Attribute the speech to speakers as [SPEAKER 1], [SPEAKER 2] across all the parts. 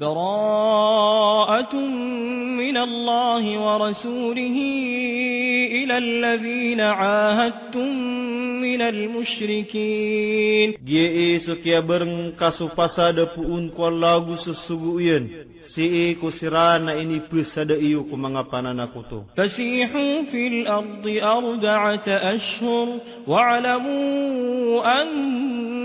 [SPEAKER 1] براءة من الله ورسوله إلى الذين عاهدتم من
[SPEAKER 2] المشركين جئ إيسك برن كاسو فسا دفؤون كوالاغو سسوغوين سيئكو سرانا إني بس دئيوكو مغا پانانا كتو فسيحوا في الأرض أربعة أشهر واعلموا أن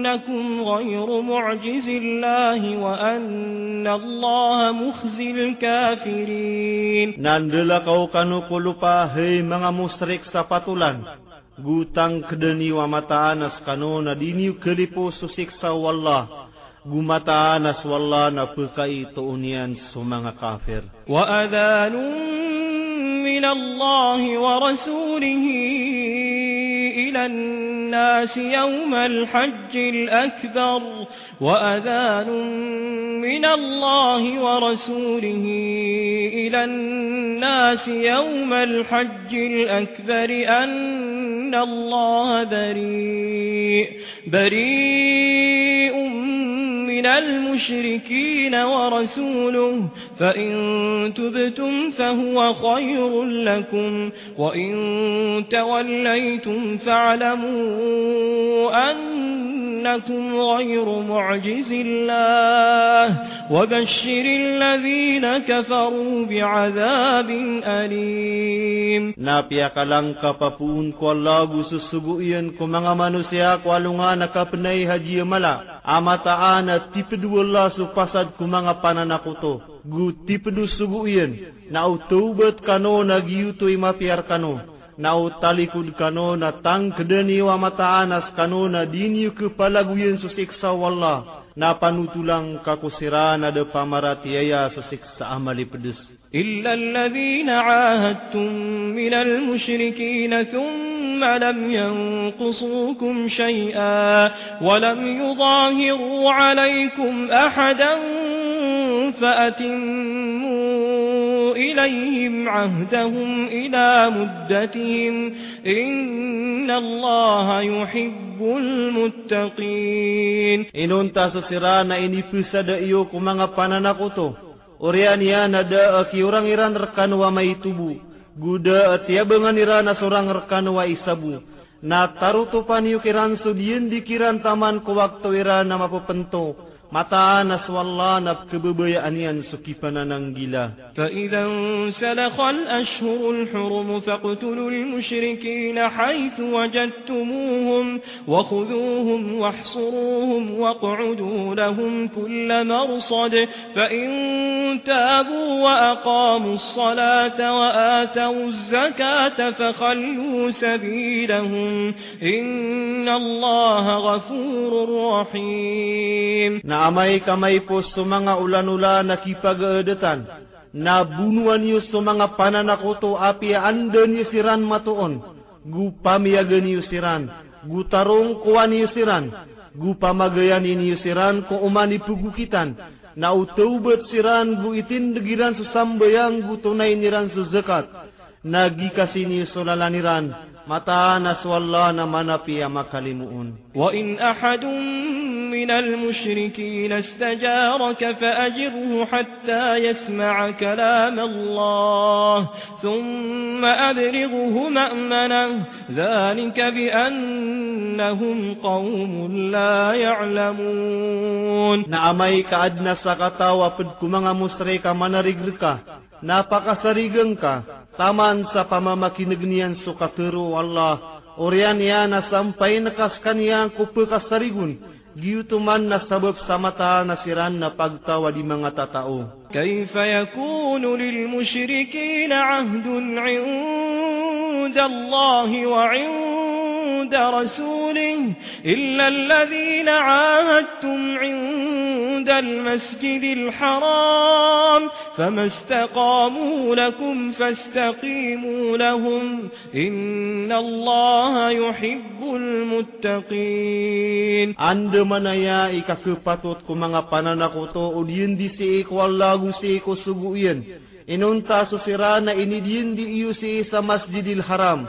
[SPEAKER 2] انكم غير معجز الله وأن الله مخزي الكافرين ناندلا كاو كانو قلوبا هي مغا مشرك سفاتولان gutang kedeni wa mata anas kanu nadiniu kelipu susiksa wallah gumata anas wallah na pekai to unian sumanga kafir wa adhanun minallahi
[SPEAKER 1] wa rasulihi إلى الناس يوم الحج الأكبر وأذان من الله ورسوله إلى الناس يوم الحج الأكبر أن الله بريء بريء من المشركين ورسوله فإن تبتم فهو خير لكم وإن توليتم فعلا واعلموا انكم غير معجز الله وبشر الذين كفروا بعذاب اليم نابيا
[SPEAKER 2] كلام كبابون كوالاغو سسوغوين كومانا مانوسيا كوالونا نكابني هجي ملا اما تاانا تيبدو الله سو فاساد كومانا بانا نكوتو غو تيبدو ناو توبت كانو نغيوتو ما بيار كانو nau talikud kano na tang kedeni wa mata anas kano na dini ke palaguyen susiksa wallah na panutulang kakusira na de pamarati yaya susiksa amali pedes.
[SPEAKER 1] إلا الذين عاهدتم من المشركين ثم لم ينقصوكم شيئا ولم يظاهروا عليكم أحدا فأتموا إليهم عهدهم إلى مدتهم إن الله يحب
[SPEAKER 2] المتقين إن أنت sira إني فسد إيوكم iyo kumanga Orian ia nada aki orang iran rekan wa mai tubu. Guda atia bengan iran asorang rekan wa isabu. Na tarutupan yukiran sudien dikiran taman ku waktu iran nama pepento. متى نسوى الله نبكببيانيا سكفنا ننجلا
[SPEAKER 1] فإذا انسلخ الأشهر الحرم فاقتلوا المشركين حيث وجدتموهم وخذوهم واحصروهم واقعدوا لهم كل مرصد فإن تابوا وأقاموا الصلاة وآتوا الزكاة فخلوا سبيلهم إن الله غفور رحيم
[SPEAKER 2] نعم amay-kamay po sa mga ulan-ulan na kipag-aadatan, na bunuan niyo sa mga pananakuto api andan niyo siran matuon, gupamiyagan niyo siran, gutarong kuwan niyo siran, gupamagayan niyo siran ko pugukitan, na utubot siran gu itindigiran sa sambayang gutunay niran sa zakat, nagikasin niyo sa lalaniran, متى نسوا الله نمنا بيما كلمون
[SPEAKER 1] وإن أحد من المشركين استجارك فأجره حتى يسمع كلام الله ثم أبرغه مأمنا ذلك بأنهم قوم لا يعلمون
[SPEAKER 2] نعمي كأدنا سقطا وفدكما مسريكا منرقركا napakasarigang ka taman sa pamamakinig niyan so katuro Allah, oryan niya na sampay nakas kaniyang kupakassarigun, giyutuman na sabab sa mata na siran na pagtawa di mga tatao.
[SPEAKER 1] كيف يكون للمشركين عهد عند الله وعند رسوله إلا الذين عاهدتم عند المسجد الحرام فما استقاموا لكم فاستقيموا لهم إن الله يحب المتقين عند
[SPEAKER 2] manaya ikakupatot ko mga pananakuto o diyundi si iko allagu si iko suguyan. Inunta susira na inidiyundi iyo si sa masjidil haram.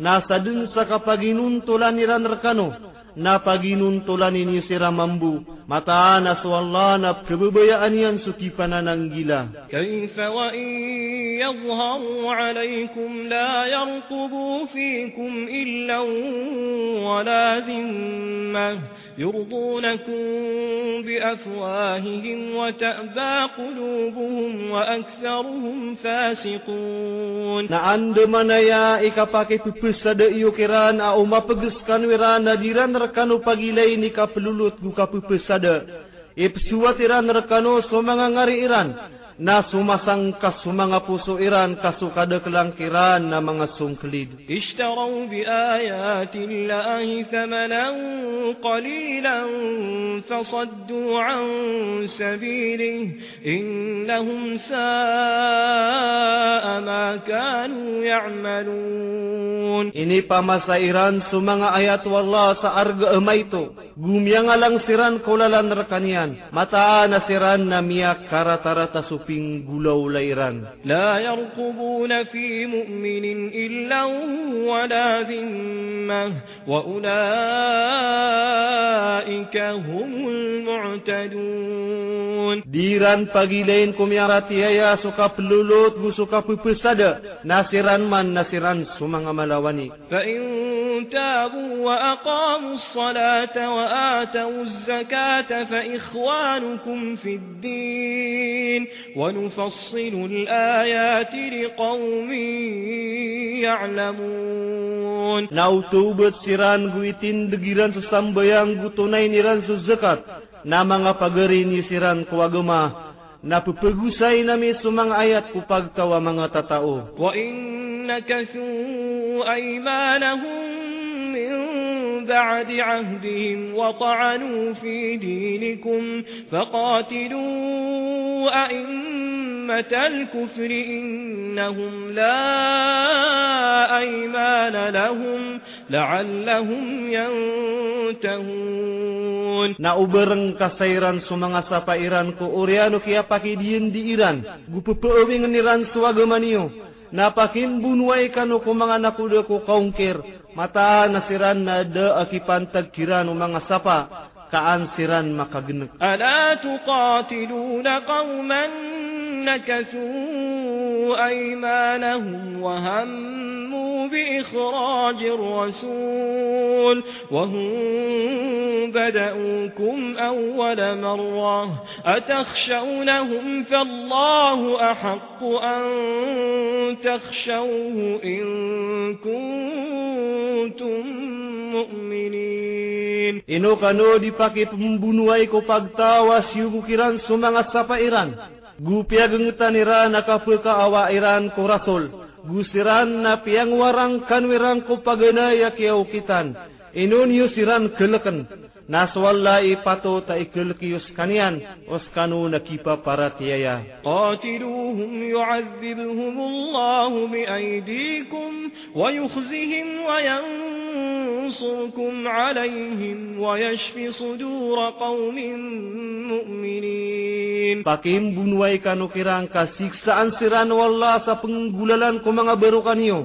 [SPEAKER 2] Nasa dun sa kapaginuntulan ni Ranarkano, na paginuntulan ini sira mambu mata na suwalla na kebebayaan yang suki panananggila
[SPEAKER 1] kaifa wa yadhharu alaikum la yarqubu fikum illa wa la dhimma yurdunakum bi afwahihim wa ta'ba qulubuhum wa aktsaruhum fasiqun
[SPEAKER 2] na andemana ya ikapake pipis sada iukiran a umma pegeskan wirana diran rekano pagi lain ni ka pelulut guka pepesada. E pesuat Iran rekano somangang ngari Iran na sumasang ka sumanga iran iran kasukada kelangkiran na mga sungklid.
[SPEAKER 1] Ishtaraw bi ayati Allahi thamanan qalilan fasaddu an sabilih innahum sa'a ma kanu ya'malun.
[SPEAKER 2] Ini pamasa iran sumanga ayat wallah sa arga emaito. gumyang alang siran kolalan rekanian. mata nasiran siran na miyak karatarata suku. pinggulou lairan.
[SPEAKER 1] La yarqubuna fi mu'minin illa la dhimmah, wa ulaika humul mu'tadun.
[SPEAKER 2] Diran pagi lain kumiarati haya suka pelulut gu suka pupesada, nasiran man nasiran sumangamalawani.
[SPEAKER 1] Fa in tabu wa aqamu salata wa آتوا الزكاة فإخوانكم في الدين ونفصل الآيات لقوم يعلمون
[SPEAKER 2] ناو توبت سيران غويتين دقيران سسامبيان غوتوناي نيران سزكات ناما غفاقرين يسيران كواغما napupagusay nami sa mga ayat
[SPEAKER 1] kupag kawa mga وَإِنَّ كَثُوا أَيْمَانَهُمْ بعد عهدهم وطعنوا في دينكم فقاتلوا أئمة الكفر إنهم لا أيمان لهم لعلهم ينتهون
[SPEAKER 2] Na ubereng kasairan sumangasa pa Iran ko Oriano kaya pakidiin di Iran. Gupupuawing Iran suwagamaniyo. Napakim bunway kanu kumanga nakuda ko kaungkir. mata nasiran na da akipan tagkiran umang asapa kaan siran makaginag.
[SPEAKER 1] Ala tuqatiluna qauman nakasu aymanahum wa hammu bi ikhrajir rasul wa hum bada'ukum awwal marrah atakhshawnahum fa allahu ahqqu an takhshawhu in kuntum kuntum mu'minin.
[SPEAKER 2] Ino kano dipake pembunuhai ko pagtawas yugukiran sumang asapa iran. Gupia gengetan iran nakafil ka awa iran ko rasul. Gusiran na piang warang kanwirang ko pagana yakiaw kitan inun yusiran geleken naswallai pato tai geleki yuskanian oskanu nakipa para tiaya
[SPEAKER 1] qatiluhum yu'adzibuhumullahu bi'aidikum wa yukhzihim wa yansurkum alaihim wa yashfi sudur qawmin mu'minin
[SPEAKER 2] pakim bunuai kanukirang kasiksaan siran wallah sa penggulalan kumanga berukan yo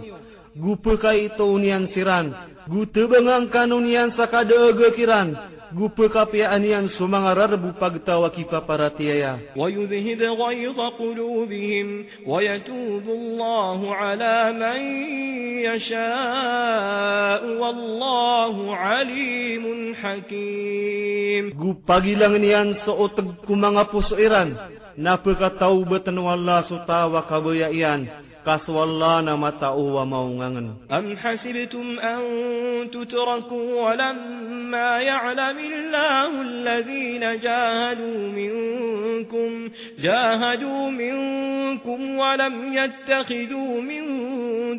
[SPEAKER 2] itu unian siran, Gute bengang kanunian sakade ege kiran. Gupe kapiaan yang sumangarar bupag tawa kipa para tiaya.
[SPEAKER 1] Wa yudhid ghaidha qulubihim. Wa yatubullahu ala man yashau. Wallahu alimun hakim.
[SPEAKER 2] Gupagilang nian sootag kumangapu suiran. Napa katau betenu Allah sutawa kabaya ian. كسوالله نمتع ومونغن
[SPEAKER 1] أم حسبتم أن تتركوا ولما يعلم الله الذين جاهدوا منكم جاهدوا منكم ولم يتخذوا من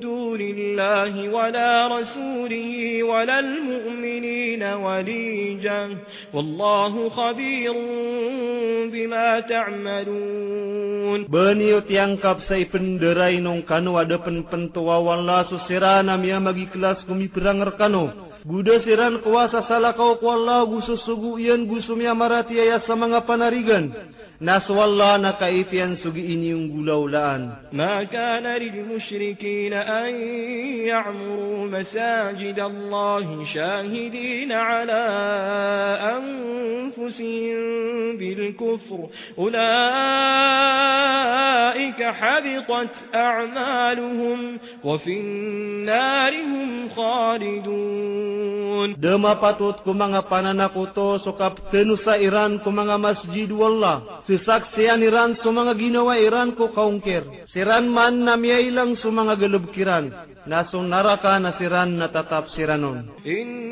[SPEAKER 1] دون الله ولا رسوله ولا المؤمنين وليجا والله خبير بما
[SPEAKER 2] تعملون بنيو ينكب سيفن درينو kanung kanu ada pen pentua wala susirana mia bagi kelas kumi perang rekanu. Guda siran kuasa salah kau kuala gusus sugu ian gusum ya marati ayat sama ngapa narigan. Naswallah na kaifiyan sugi ini ungulau laan ma
[SPEAKER 1] kana lil mushrikeena an ya'muru masajid allah shahidin ala anfusihim bil kufur. ulaika habitat a'maluhum wa fin khalidun dema
[SPEAKER 2] patut ku mangapanan aku sokap tenusa iran ku mangamasjid wallah tisak siya ni Ran sumanga ginawa Iran eh, ko kaungker. Si Ran man namiyay lang sumanga galubkiran. Nasong naraka na si Ran natatap si Ranon.
[SPEAKER 1] In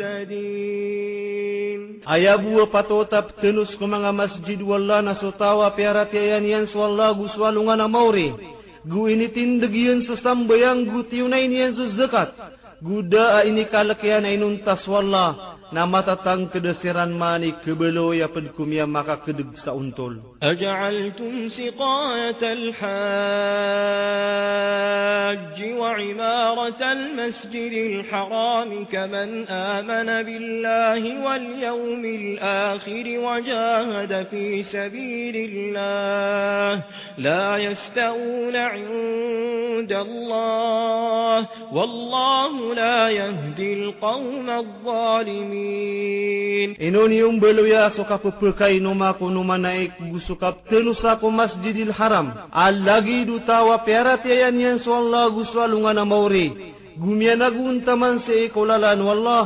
[SPEAKER 1] المهتدين
[SPEAKER 2] أي أبو فتو تبتنس كما مسجد والله نسو تاوى بيارة يان ينس والله غسوالونا موري غو إني تندقين سسمبيان غو تيونين ينسو الزكات غو داء إني كالكيان إنون تسوى الله namatatang kedesiran mani kebelo ya penkumia maka kedeg sauntol.
[SPEAKER 1] Aja'altum siqayat al-hajj wa imarat al-masjid al-haram kaman amana billahi wal yawmil akhir wa jahada fi sabilillah la yastawuna 'inda Allah wallahu la yahdi al-qawma adh-dhalimin amin
[SPEAKER 2] inoni umbelu ya sokap pukai no ma ko no ma naik gusukap tenusa sako masjidil haram allagi du tawa perat ya yan so allah gusualunga na mauri gumiana gun taman se ikolalan wallah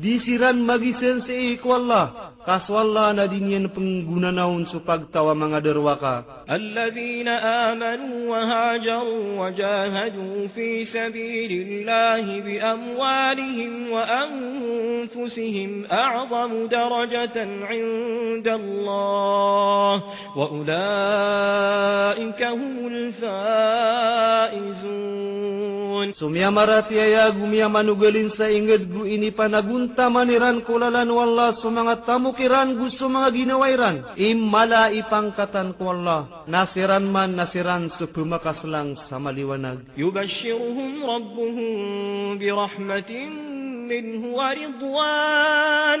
[SPEAKER 2] disiran magisen se ikolalah Kaswallah na pengguna naun supagtawa mga derwaka.
[SPEAKER 1] Alladhina amanu wa hajaru wa jahadu fi sabirillahi bi amwalihim wa anfusihim a'zamu darajatan inda Allah wa ulaika humul faizun.
[SPEAKER 2] Sumia maratia ya gumia manugelin saingat bu ini panagunta maniran kolalan wallah sumangat tamu. pakiran gusto mga ginawayran. Imala ipangkatan ko Allah. Nasiran man nasiran supumakas lang sa maliwanag.
[SPEAKER 1] Yubashiruhum rabbuhum birahmatin minhu منه ورضوان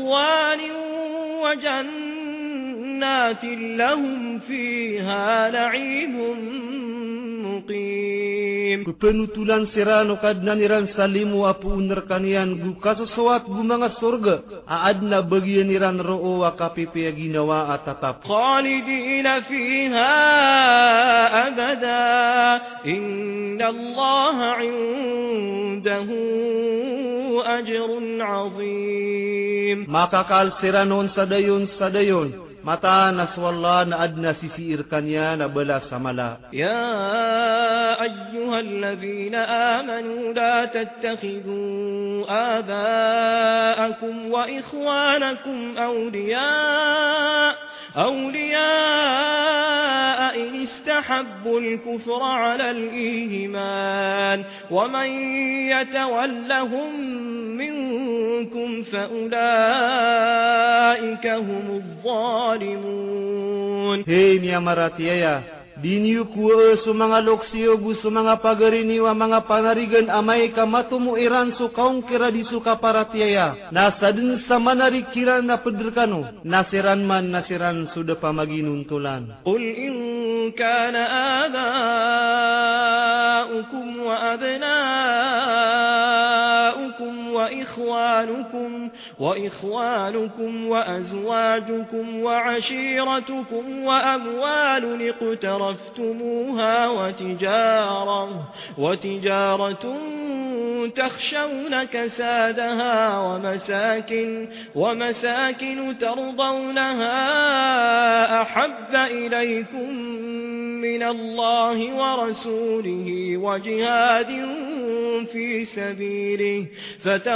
[SPEAKER 1] wa وجنة جنات لهم فيها نعيم
[SPEAKER 2] مقيم kepenutulan serano kadnan iran salimu apu nerkanian gu kasesuat gu manga surga aadna bagian iran roo wakapi peyaginawa
[SPEAKER 1] atatap khalidin fiha abada inna allah indahu ajrun azim maka kal
[SPEAKER 2] serano sadayon sadayon mata naswallah na adna sisi irkanya na bala samala
[SPEAKER 1] mala. Ya ayyuhallazina amanu la tattakhidu abaakum wa ikhwanakum awliyaa أولياء إن استحبوا الكفر على الإيمان ومن يتولهم منكم فأولئك هم الظالمون
[SPEAKER 2] هي hey, يا Diniyo kuwa so mga loksiyo gusto mga pagariniwa mga panarigan amay kamatumuiran so kaong kira di so kaparatiaya. Nasa din sa manarikiran na pedrkano, nasiran man nasiran so da pamaginuntulan. Qul in kana abaukum
[SPEAKER 1] wa abnaukum وإخوانكم وإخوانكم وأزواجكم وعشيرتكم وأموال اقترفتموها وتجارة وتجارة تخشون كسادها ومساكن ومساكن ترضونها أحب إليكم من الله ورسوله وجهاد في سبيله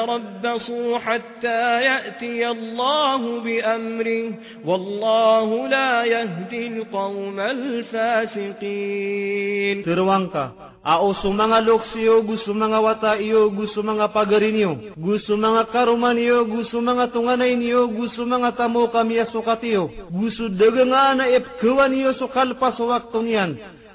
[SPEAKER 1] تربصوا حتى يأتي الله بأمره والله لا يهدي القوم الفاسقين
[SPEAKER 2] Tiruangka, Ao sa mga loksiyo, gusto mga wata iyo, gusto mga pagarin iyo, gusto mga karuman iyo, gusto mga tunganay niyo, gusto mga tamo kami asukatiyo, gusto daga nga na ipkawan iyo sukalpa sa waktong yan,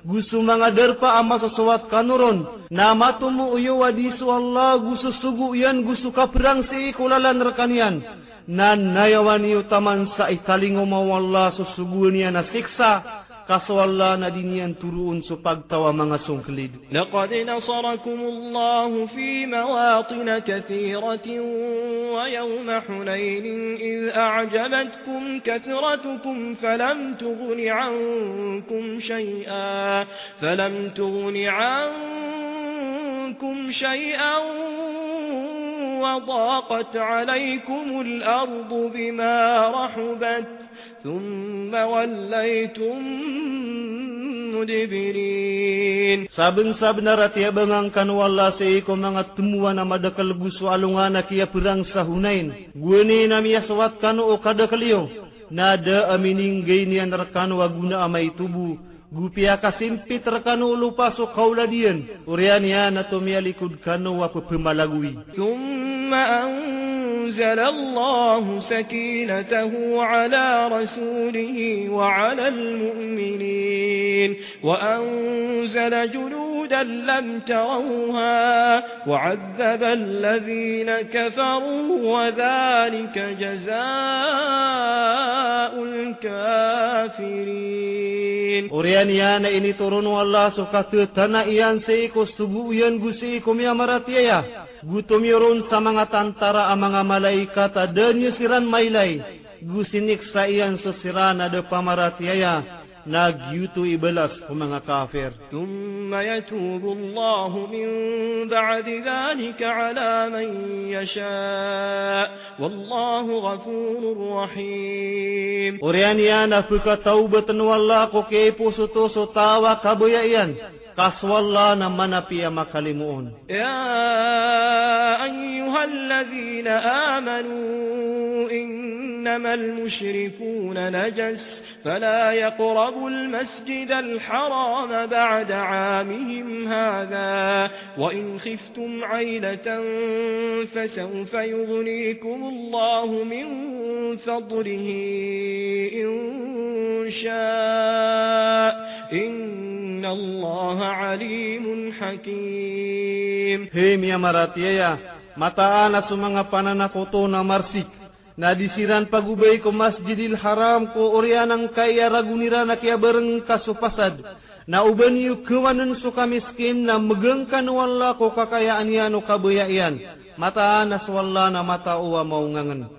[SPEAKER 2] gusu mangaderpa ama sesuat kanurun nama tumu uyu wadisu Allah gusu sugu yan gusu kaperang si kulalan rekanian nan nayawani utaman sa italingo mawalla susugunian na siksa kaso Allah na diniyan turuon sa pagtawa mga sungklid.
[SPEAKER 1] Laqad nasarakum Allah fi mawatin kathiratin wa yawma hunainin idh a'jabatkum kathratukum falam tughni ankum shay'a falam tughni ankum shay'an وضاقت عليكم الأرض بما رحبت ثم وليتم mudibirin
[SPEAKER 2] sabeng sabna ratia bengangkan walla seiko mangat temuan nama dekal busu alungana kia perang sahunain gueni nami aswatkan o kada kelio nada amining geinian rekan waguna amai tubuh gupia kasimpi terkanu lupa su kauladian urian ya natum yalikun kanu wa pemalagui
[SPEAKER 1] thumma أنزل الله سكينته على رسوله وعلى المؤمنين وأنزل جنودا لم تروها وعذب الذين كفروا وذلك جزاء الكافرين
[SPEAKER 2] Ian ian ini turun oh Allah suka tu tanah ian si ku subuh ian gusi ku mi amarat ya ya. Gutum yurun sama ngatantara amanga malaikat ada nyusiran mailai. Gusi niksa ian sesiran ada pamaratia ya. Nagyuto ibalas o mga kafir.
[SPEAKER 1] ثم يتوب الله من بعد ذلك على من يشاء والله غفور رحيم.
[SPEAKER 2] Orian yan afika taubatan wala ko kay puso to so tawa kabuyayan. قسوالله نمنا بيما كلمون
[SPEAKER 1] يا أيها الذين آمنوا إنما المشركون نجس فلا يقربوا المسجد الحرام بعد عامهم هذا وإن خفتم عيلة فسوف يغنيكم الله من فضله إن شاء إن الله عليم
[SPEAKER 2] حكيم هم يا مراتيا يا متى انا سمغا بانانا كوتونا مرسي Nadisiran pagubay ko masjidil haram ko orian ang kaya ragunira na kaya bereng kasupasad. Na uban yu kewanan so kamiskin na megengkan wala ko kakayaan yan o kabayaan. Mataan na swalla na mata uwa maungangan.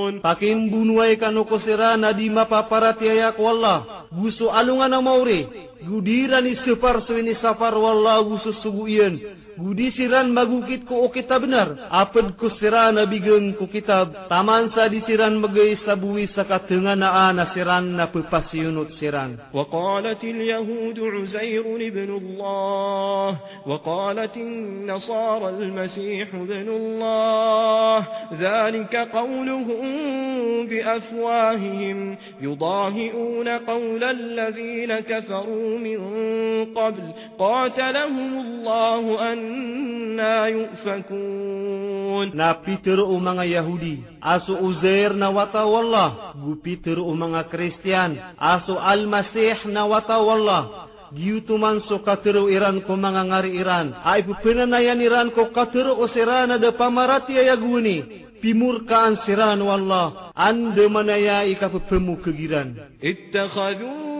[SPEAKER 2] naon pakin bunuai kanu kosera nadi ma paparati ayak wallah busu alungan maure gudira ni separ suini safar wallah busu subu ien Budi siran magukit ko o kita benar. Apad ko siran nabigeng ko kitab. Taman sa disiran magay sabuwi sa katenganaa na siran na
[SPEAKER 1] pupasiyunot siran. Wa qalatil yahudu Uzairun وقالت اليهود عزير ابن الله وقالت النصارى المسيح ابن الله ذلك قولهم بأفواههم يضاهئون قول الذين كفروا من قبل قاتلهم الله أن
[SPEAKER 2] anna
[SPEAKER 1] yufakun na piter
[SPEAKER 2] o yahudi aso uzair na wata wala gu piter o kristian aso almasih na wata wala Giyutuman so katero iran ko mga ngari iran. Ay pupinanayan iran ko katero o sirana de pamarati ayaguni. Pimurkaan sirana wallah. Ande manaya ikapapemu kegiran. Ittakhadun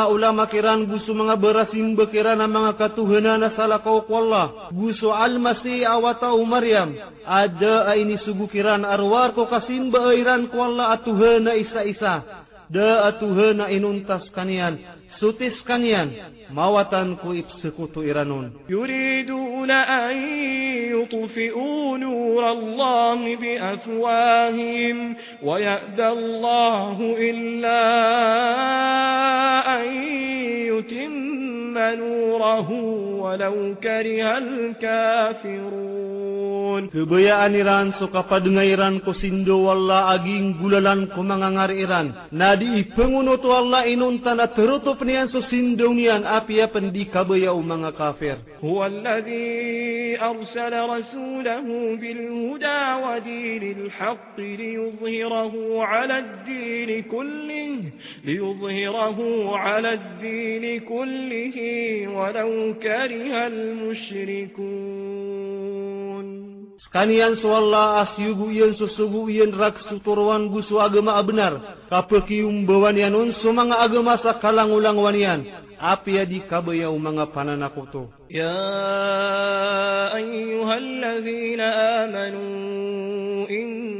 [SPEAKER 2] mga ulama kiran gusto mga berasim bekiran na mga katuhanan na salah kau kuala. Gusto almasi awata umaryam. Ada ini sugu kiran arwar ko kasim beairan kuala atuhana isa-isa. Da atuhana inuntas kanian sutis kanian mawatan ku ipsekutu iranun
[SPEAKER 1] yuriduna an yutfi'u nurallah bi afwahim wa ya'dallahu illa an yutimma nurahu walau karihal kafirun
[SPEAKER 2] kebayaan iran suka padengai iran ku sindo walla aging gulalan ku mangangar iran nadi pengunutu allah inun tanda terutup niyan susindong niyan apiya pandi kabayaw mga kafir. Huwa
[SPEAKER 1] alladhi arsala rasulahu bil huda wa dinil haqq liyudhhirahu ala ad-din kullih liyudhhirahu ala ad-din kullih walau kariha al-mushrikun
[SPEAKER 2] Sekanian suallah asyugu yen susugu yen rak suturwan gusu agama abenar. Kapil kium bawanian un sumanga agama sakalang ulang wanian. Api adi kabaya
[SPEAKER 1] umanga pananakuto. Ya ayyuhal ladhina amanu inna.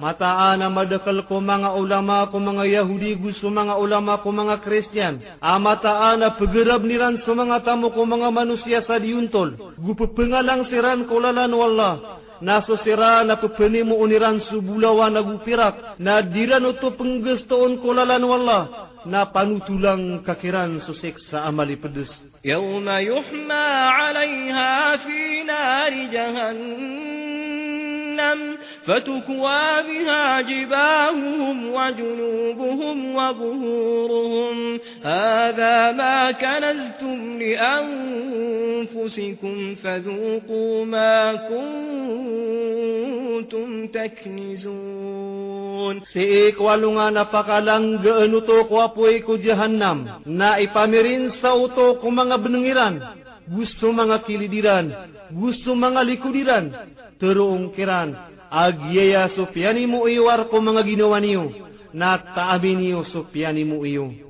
[SPEAKER 2] Mataan na madakal ko mga ulama ko mga Yahudi gusto mga ulama ko mga Christian. Amataan ah, na pagarab niran sa mga tamo ko mga manusia sa diuntol. Gupapangalang siran ko lalan wallah. Naso sira na pupeni mo uniran subulawa na gupirak. Na diran ito penggestoon ko lalan wallah. Na panutulang kakiran susik sa amali pedes.
[SPEAKER 1] يوم yuhma alaiha fi نار jahannam. جهنم فتكوى بها جباههم وجنوبهم وظهورهم هذا ما كنزتم لأنفسكم فذوقوا ما كنتم تكنزون سيئك napakalang نفق لنغ نتوق
[SPEAKER 2] وابويك جهنم نائفا مرين سوتوق مغبنغيران gusto mga kilidiran, gusto mga likudiran, turuong kiran, agyaya supyanimo iyo arko mga ginawa niyo, na taabi niyo supyanimo iyo.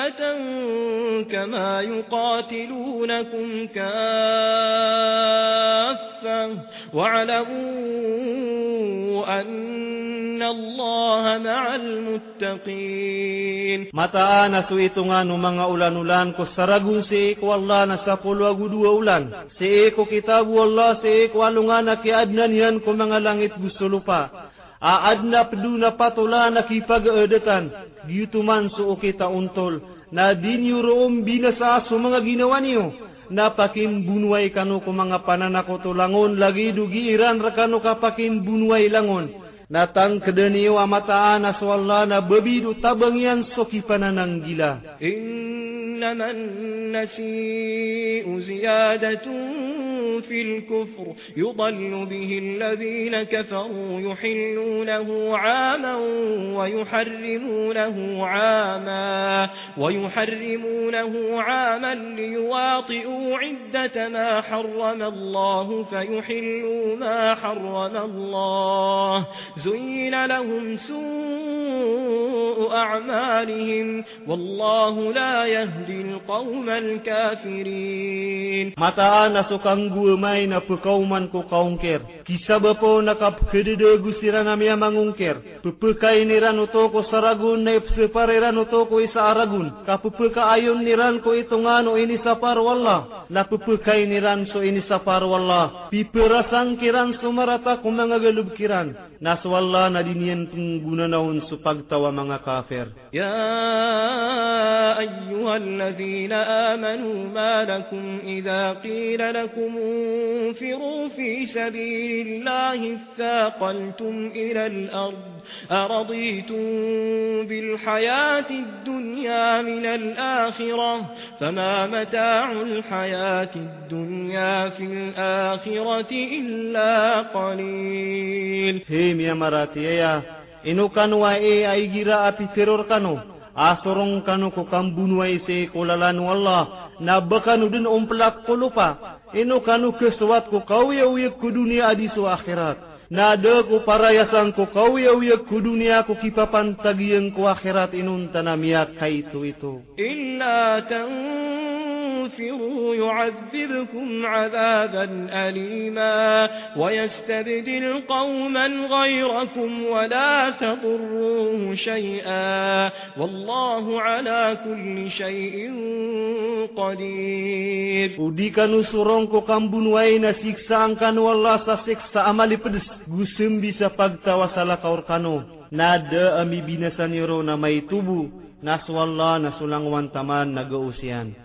[SPEAKER 1] كافة كما يقاتلونكم كافة واعلموا أن الله مع المتقين Mataan na suitungan ng mga
[SPEAKER 2] ulan-ulan ko saragun si ikwalla na sa pulwag dua ulan. Si iko kitabu Allah si ikwalungan na kiadnan yan ko mga langit gusto lupa. aadnap duna patula nakipag-edetan, giyutuman suo kita untol, na dinyo room binasa so mga ginawa niyo, napakin bunway kanu ko mga pananako langon, lagi dugi iran rakano kapakin bunway langon, natang kedeniyo amataan aswalla na bebidu tabang yan soki panananggila. Innaman
[SPEAKER 1] nasi'u ziyadatun في الكفر يضل به الذين كفروا يحلونه عاما ويحرمونه عاما ويحرمونه عاما ليواطئوا عدة ما حرم الله فيحلوا ما حرم الله زين لهم سوء أعمالهم والله لا يهدي القوم الكافرين
[SPEAKER 2] متى نسكن bemain na pekauman ku kaungker. Kisah bapa nakap kedede gusiran nami yang mangungkir, Pepekai niran utoko saragun na ipsepareran utoko isa aragun. Kapepeka ayun niran ko itungan o oh ini sapar wallah. Na lah pepekai niran so ini sapar wallah. Piperasang kiran sumarata kumangagalub kiran. Nas wallah na dinian pengguna naun supagtawa mga kafir. Ya
[SPEAKER 1] ayyuhal ladhina amanu ma lakum idha qila lakumu انفروا في سبيل الله اثاقلتم إلى الأرض أرضيتم بالحياة الدنيا من الآخرة فما متاع الحياة الدنيا في الآخرة إلا قليل
[SPEAKER 2] هم يا مراتي يا إنو كانوا أي جراء في ترور كانوا asorong kanu ko kambun waise kulalan wallah nabakanu din umplak kulupa Ino kanu kesuat ku kau ya uyek ku dunia adi su akhirat. Nada ku para yasang ku kau ya uyek ku dunia ku kipapan tagi yang ku akhirat inun tanamiak kaitu itu. Illa tan تنفروا
[SPEAKER 1] يعذبكم عذابا أليما ويستبدل قوما غيركم ولا تضروه شيئا والله على كل شيء qadir.
[SPEAKER 2] Udikanu sorong ko kambun waina siksaan kan wallah sa siksa amali pedes. Gusem bisa pagtawa sala kaur kano. Nada ami binasan yoro na may tubu. Naswallah nasulang wantaman nagausian.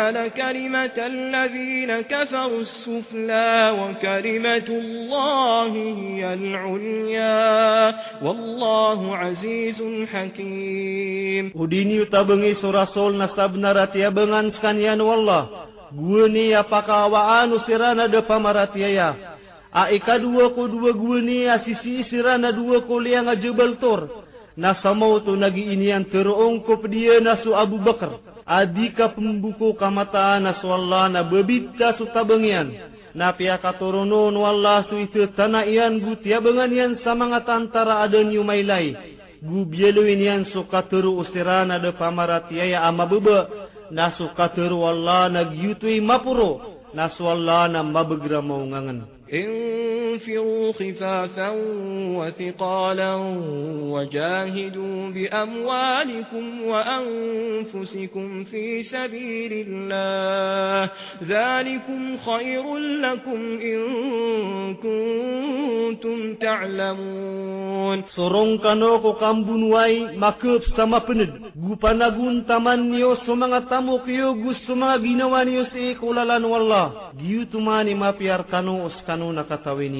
[SPEAKER 1] على ك ل م ة الذين كفروا السفلى و ك ل م ة الله هي العليا والله عزيز حكيم
[SPEAKER 2] Udini utabengi surasul nasab naratia bengan sekanian wallah Gwini apakah awaan usirana depa maratiaya Aika dua ku dua gwini asisi isirana dua ku liang ajebel tur tu nagi ini yang terongkop dia nasu Abu Bakar adika pembuku kamata nasu Allah na bebita su tabengian na pihak turunun wallah su itu tanah ian butia benganian samangat antara adan yumailai gu bielu inian su katuru usirana de pamaratiaya ama bebe nasu katuru wallah na giutui mapuro nasu Allah na mabegra maungangan
[SPEAKER 1] وأنفروا خفافا وثقالا وجاهدوا بأموالكم وأنفسكم في سبيل الله ذلكم
[SPEAKER 2] خير لكم إن كنتم تعلمون sorong kano ko kambun wai makup sama pened gupanagun taman niyo sumanga tamo kiyo gusto mga ginawa niyo sa ikulalan wala giutumani mapiar
[SPEAKER 1] kano os kano nakatawin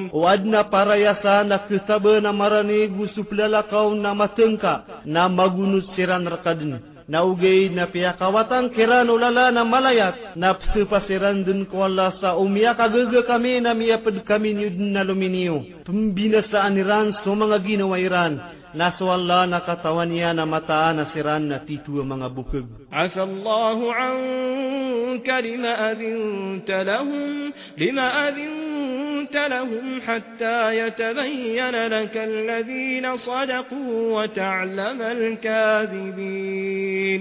[SPEAKER 2] wadna وأدنا parayasa na kitaba na maranig usuplala kaw na matengka na magunus siran rakadin na ugay na piyakawatan kiran ulala na malayat na psupasiran dun ko Allah sa umiya kagaga kami na miyapad kami niyud na luminiyo. Pambinasaan iran so mga ginawa Naswala nakatawanya na mataan na siran na titu ang mga bukag.
[SPEAKER 1] Asa Allahu anka lima adhinta lahum, lima adhinta lahum hatta yatabayyan laka alladhina sadaku wa ta'lama al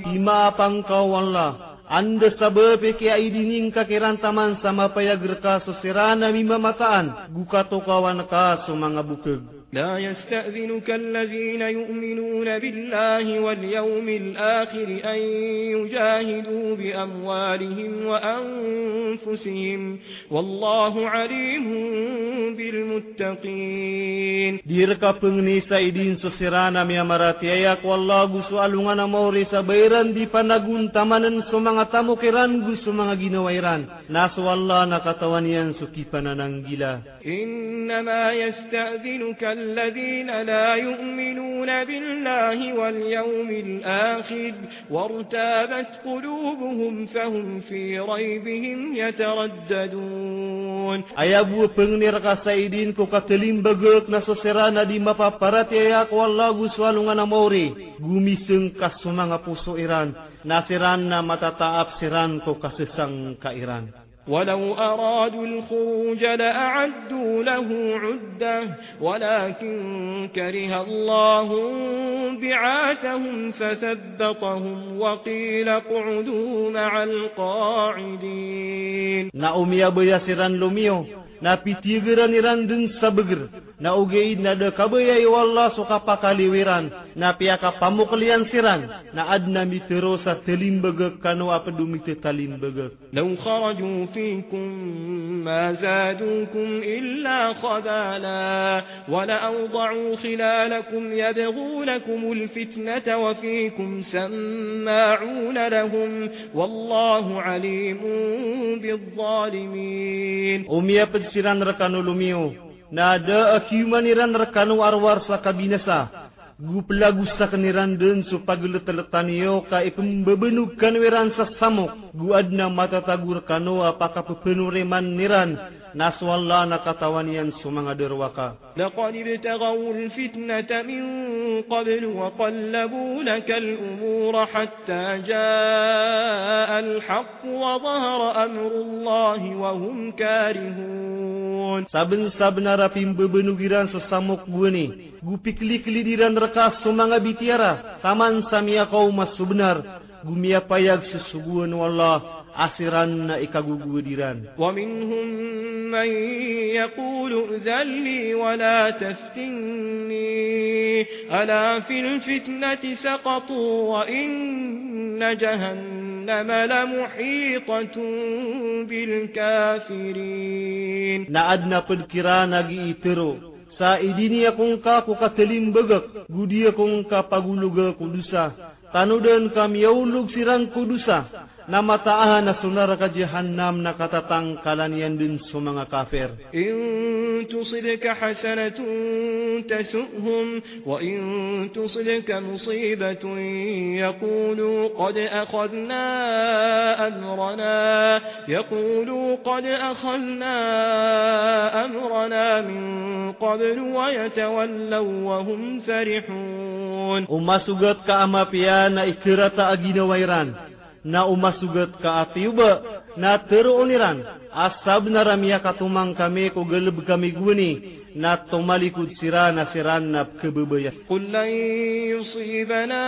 [SPEAKER 2] Ima pangkaw Allah. Anda sebab kaya idining kakiran taman sama payagrka susirana mima mataan. gukatokawan
[SPEAKER 1] kasu ka لا يستأذنك الذين يؤمنون بالله واليوم الآخر أن يجاهدوا بأموالهم وأنفسهم والله عليم
[SPEAKER 2] بالمتقين ديرك بني سيدين سسرانا ميامرات ياك والله سؤالنا موريس بيران دي فنغون تمنن سمانا تمكران غ جنويران ناس والله نكتوانيان سكي فنانا انما
[SPEAKER 1] يستأذنك الذين لا يؤمنون بالله واليوم الآخر وارتابت قلوبهم فهم في ريبهم يترددون
[SPEAKER 2] أي أبو بنير قصيدين كو قتلين بغوك نسو سرانا دي مفا ياك والله غسوالونا نموري غومي سنك كسمان أبو إيران ناسران نا متتاب سران كو كإيران
[SPEAKER 1] ولو أرادوا الخروج لأعدوا له عدة ولكن كره الله بعاتهم فثبطهم وقيل قعدوا مع القاعدين
[SPEAKER 2] نعم يا بياسران لوميو نابتيغران إران دن سبغر na ugiid na de kabayay suka so wiran, na piaka pamuklian siran na adna mitero sa telimbaga kanu apa dumite talimbaga.
[SPEAKER 1] Lau kharaju fikum ma zadukum illa khabala wala awda'u khilalakum yabghulakum alfitnata wa fikum samma'un lahum wallahu alimun bidzalimin.
[SPEAKER 2] Umiya pedsiran rekanu lumiyuh nada akiumaniran rekanu arwar saka binasa gu pelagu saka niran den so pagelo ka ipem bebenukan weran sasamok gu adna mata tagur kanu apakah pepenureman niran ناس والله نقطوان ينسو من غدر وقا لقد
[SPEAKER 1] ابتغوا الفتنة من قبل وقلبوا لك الأمور حتى جاء الحق وظهر أمر الله وهم كارهون سابن سبن
[SPEAKER 2] رفين ببنغيران سسامك بني كلي ديران ركاس سمان بيتيارا تمان سميا قوم subnar gumia payak sesuguan wallah asiranna ikagugudiran
[SPEAKER 1] wa minhum man yaqulu udhalli wa la taftinni ala fil fitnati saqatu wa inna jahannama lamuhitatun bil kafirin
[SPEAKER 2] na adna pilkirana gi itero sa idini yakun ka ku katelim begak gudi yakun ka paguluga kudusa tanuden kam yauluk sirang kudusa na mataan na sunar ka jahannam na katatang kalan yan din sa mga kafir.
[SPEAKER 1] In tusibka hasanatun tasuhum, wa in tusibka musibatun yakulu qad akhadna amrana, yakulu qad akhadna amrana min qabl wa yatawallaw wa hum farihun.
[SPEAKER 2] Umasugat ka amapian na ikirata aginawairan. na umasugat ka at yuba, na teruniran, asab na ramya katumang kami ko galab kami guni, na tumalikod sira na siran na kababaya.
[SPEAKER 1] Qul lan yusibana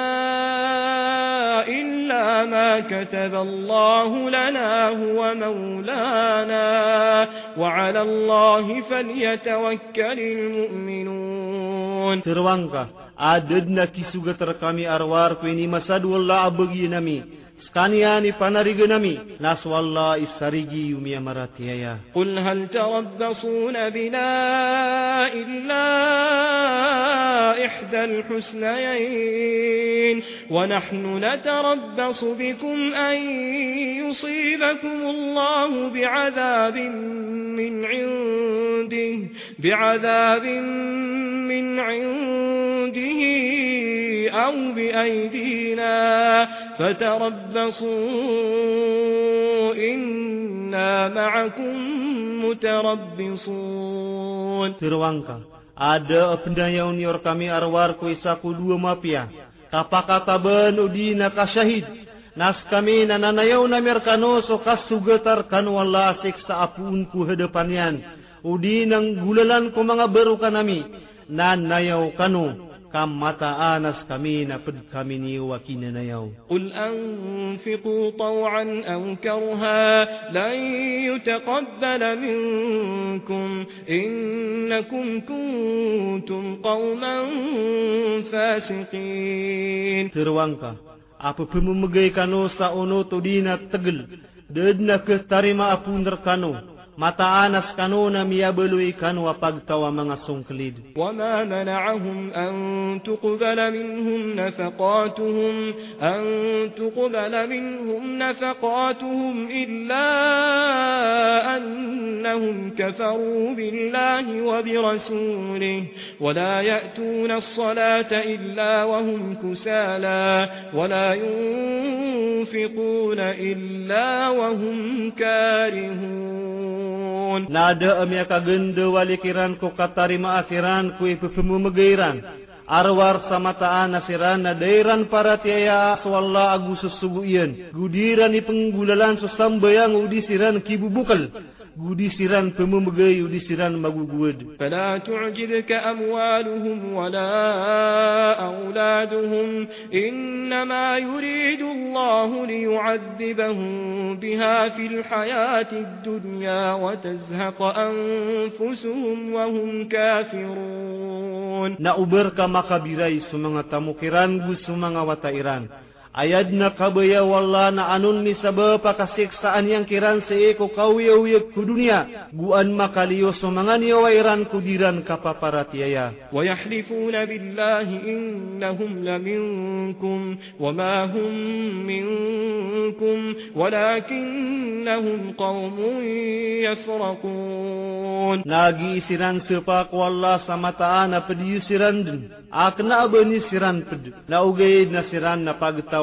[SPEAKER 1] illa ma kataba Allahu lana huwa maulana, wa ala Allahi falyatawakkalil mu'minun.
[SPEAKER 2] Tirwang ka, adad na kisugat kami arwar ko ini masad wala abagi nami, ස්කනියානි පනරිගනමි නස්වල්ලා ඉස්සරිගී යුමිය
[SPEAKER 1] මරතියය قل هل تربصون بنا إلا إحدى الحسنيين ونحن نتربص بكم أن يصيبكم الله بعذاب من عنده بعذاب من عنده أو بأيدينا فتربصوا إنا معكم متربصون تروانكا ada
[SPEAKER 2] benda yang unior kami arwar kuisaku dua mafia kapa kata benu di syahid nas kami nanana yau namir kano so kasugetar kan wala asik saapun ku hadapanian udi nang gulalan ku mga baru kanami nanayau kanu كم متى آنس كمين قد كميني وكيننا يوم قل
[SPEAKER 1] أنفقوا طوعا أو كرها لن يتقبل منكم إنكم كنتم قوما فاسقين
[SPEAKER 2] تروانكا apa pememegai kano saono tudina tegel dedna kestarima apun derkano mataanas kanunam yabului kanwa pagkawa mga sungklid.
[SPEAKER 1] وما منعهم أن تقبل منهم نفقاتهم أن تقبل منهم نفقاتهم إلا أنهم كفروا بالله وبرسوله ولا يأتون الصلاة إلا وهم كسالى ولا ينفقون إلا وهم كارهون yasmaun
[SPEAKER 2] nada amiaka gende walikiran ku katarima akiran ku ipu pemu megeiran arwar samata anasiran nadairan para tiaya aswalla agu sesubu ien gudiran ipenggulalan sesambayang udisiran kibubukal gudi siran pemumge yudi siran magugud
[SPEAKER 1] فلا تعجبك أموالهم ولا أولادهم إنما يريد الله ليعذبهم بها في الحياة الدنيا وتزهق أنفسهم وهم كافرون na uber ka makabiray sumanga tamukiran gu sumanga watairan
[SPEAKER 2] Ayadna kabaya wallah na anun ni sabab paka yang kiran seeku kau ya ku dunia. Guan makaliyo semangan ya wairan kudiran kapaparat ya ya.
[SPEAKER 1] Wa yahlifuna billahi innahum la wa ma hum minkum walakinnahum qawmun yasrakun.
[SPEAKER 2] Nagi isiran sepak wallah samataan ta'ana pedi isiran dun. Akna abani siran pedi. Na ugeid nasiran na pagtaw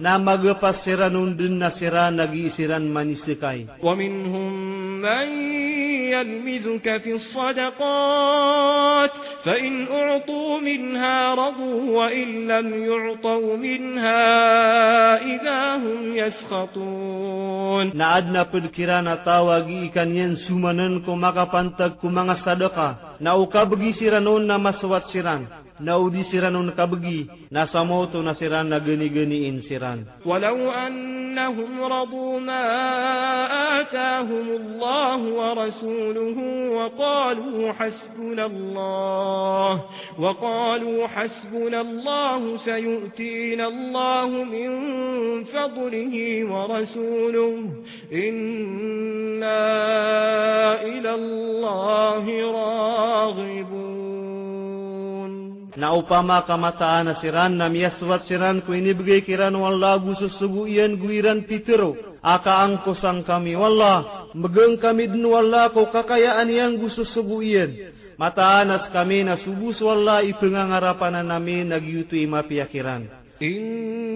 [SPEAKER 2] nama gepas siran undun nasiran nagi siran manis sekai.
[SPEAKER 1] Waminhum man yalmizuka fi sadaqat fa in u'tu minha radu wa in lam yu'tu minha idha hum yaskhatun
[SPEAKER 2] na adna pikiran atawagi kan yen sumanan ko maka pantak ku mangas sadaqah na uka begi siran nun nama suwat siran naudi siranun kabgi na samoto na siran na geni-geniin siran.
[SPEAKER 1] Walau annahum radu ma atahum Allah wa rasuluhu wa qalu hasbuna Allah wa qalu hasbuna Allah sayu'tina Allah min fadlihi wa rasuluhu إنا إلى الله راغبون
[SPEAKER 2] na upama kamataan na siran na miyaswat siran ko inibigay kiran wala gususugu iyan guiran pitiro akaangkosang kami wala megang kami din wala ko kakayaan yang gususugu iyan mataanas kami na subus wala ipengangarapanan namin nagyuto imapiyakiran
[SPEAKER 1] In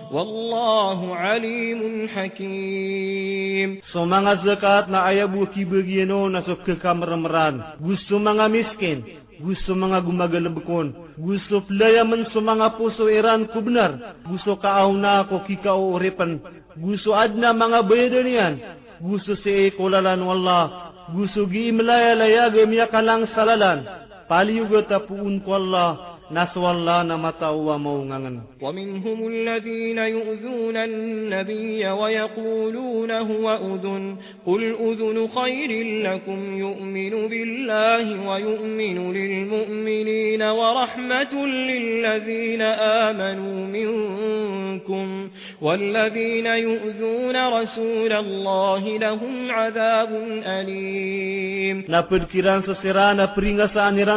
[SPEAKER 1] والله عليم حكيم
[SPEAKER 2] سمعنا الزكاة نا أيابو كي بغينو نسو ككام رمران غسو مانا مسكين غسو مانا غمغا لبكون غسو فليا من سو مانا پوسو إيران كبنر غسو كاونا كو كي كاو ريبن غسو أدنا مانا بيدنيان غسو سي كولالان والله غسو جي ملايا لياغ ميا كالان سلالان پاليو گتا پون كو الله نسوا الله نمتا
[SPEAKER 1] ومونغن ومنهم الذين يؤذون النبي ويقولون هو أذن قل أذن خير لكم يؤمن بالله ويؤمن للمؤمنين ورحمة للذين آمنوا منكم والذين يؤذون رسول الله لهم عذاب أليم نبر كيران سسران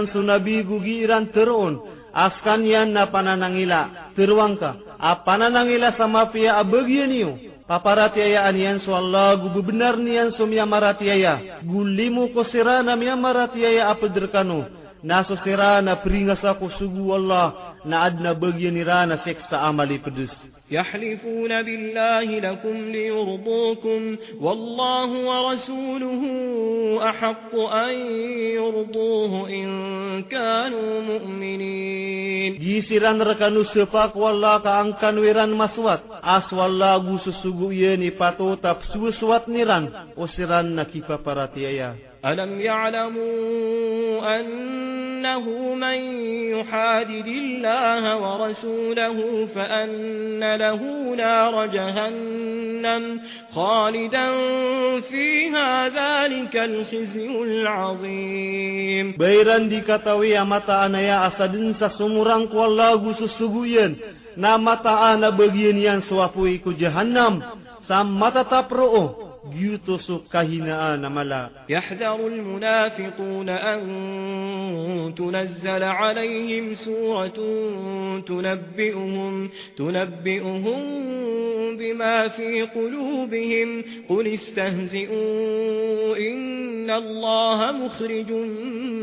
[SPEAKER 2] سنبي بغيران ترون askan yan na pananangila tirwang ka a pananangila sa mafia abagya niyo paparatiayaan so Allah gububinar niyan so miya maratiaya gulimu ko sira na miya maratiaya apadrakano na sira na peringasa ako sugu Allah na adna bagya na seksa amali pedus
[SPEAKER 1] يحلفون بالله لكم ليرضوكم والله ورسوله احق ان يرضوه ان كانوا
[SPEAKER 2] مؤمنين يسيران ركنو
[SPEAKER 1] سفاق والله كأنكن ويران مسوات اس والله غوسو سوغو يني باتو تاب سوسوات نيران وسيران نكيفا باراتيايا أَلَمْ يَعْلَمُوا أَنَّهُ مَن يُحَادِدِ اللَّهَ وَرَسُولَهُ فَإِنَّ لَهُ نَارَ جَهَنَّمَ خَالِدًا فِيهَا ذَلِكَ الْخِزْيُ الْعَظِيمُ
[SPEAKER 2] بَيْرَن دِكَتَوِي أَمَتَ أَنَا يَا أَسَدِن سَسُمُرَن كُوَلَّاغُ سُسُغُيَن نَامَتَ أَنَا بَغِيَن يَن سَوَافُي جَهَنَّم سَمَّتَ تَطْرُؤُ جيوتوسو كهنا نملا
[SPEAKER 1] يحذر المنافقون أن تنزل عليهم سورة تنبئهم, تنبئهم بما في قلوبهم قل استهزئوا إن الله مخرج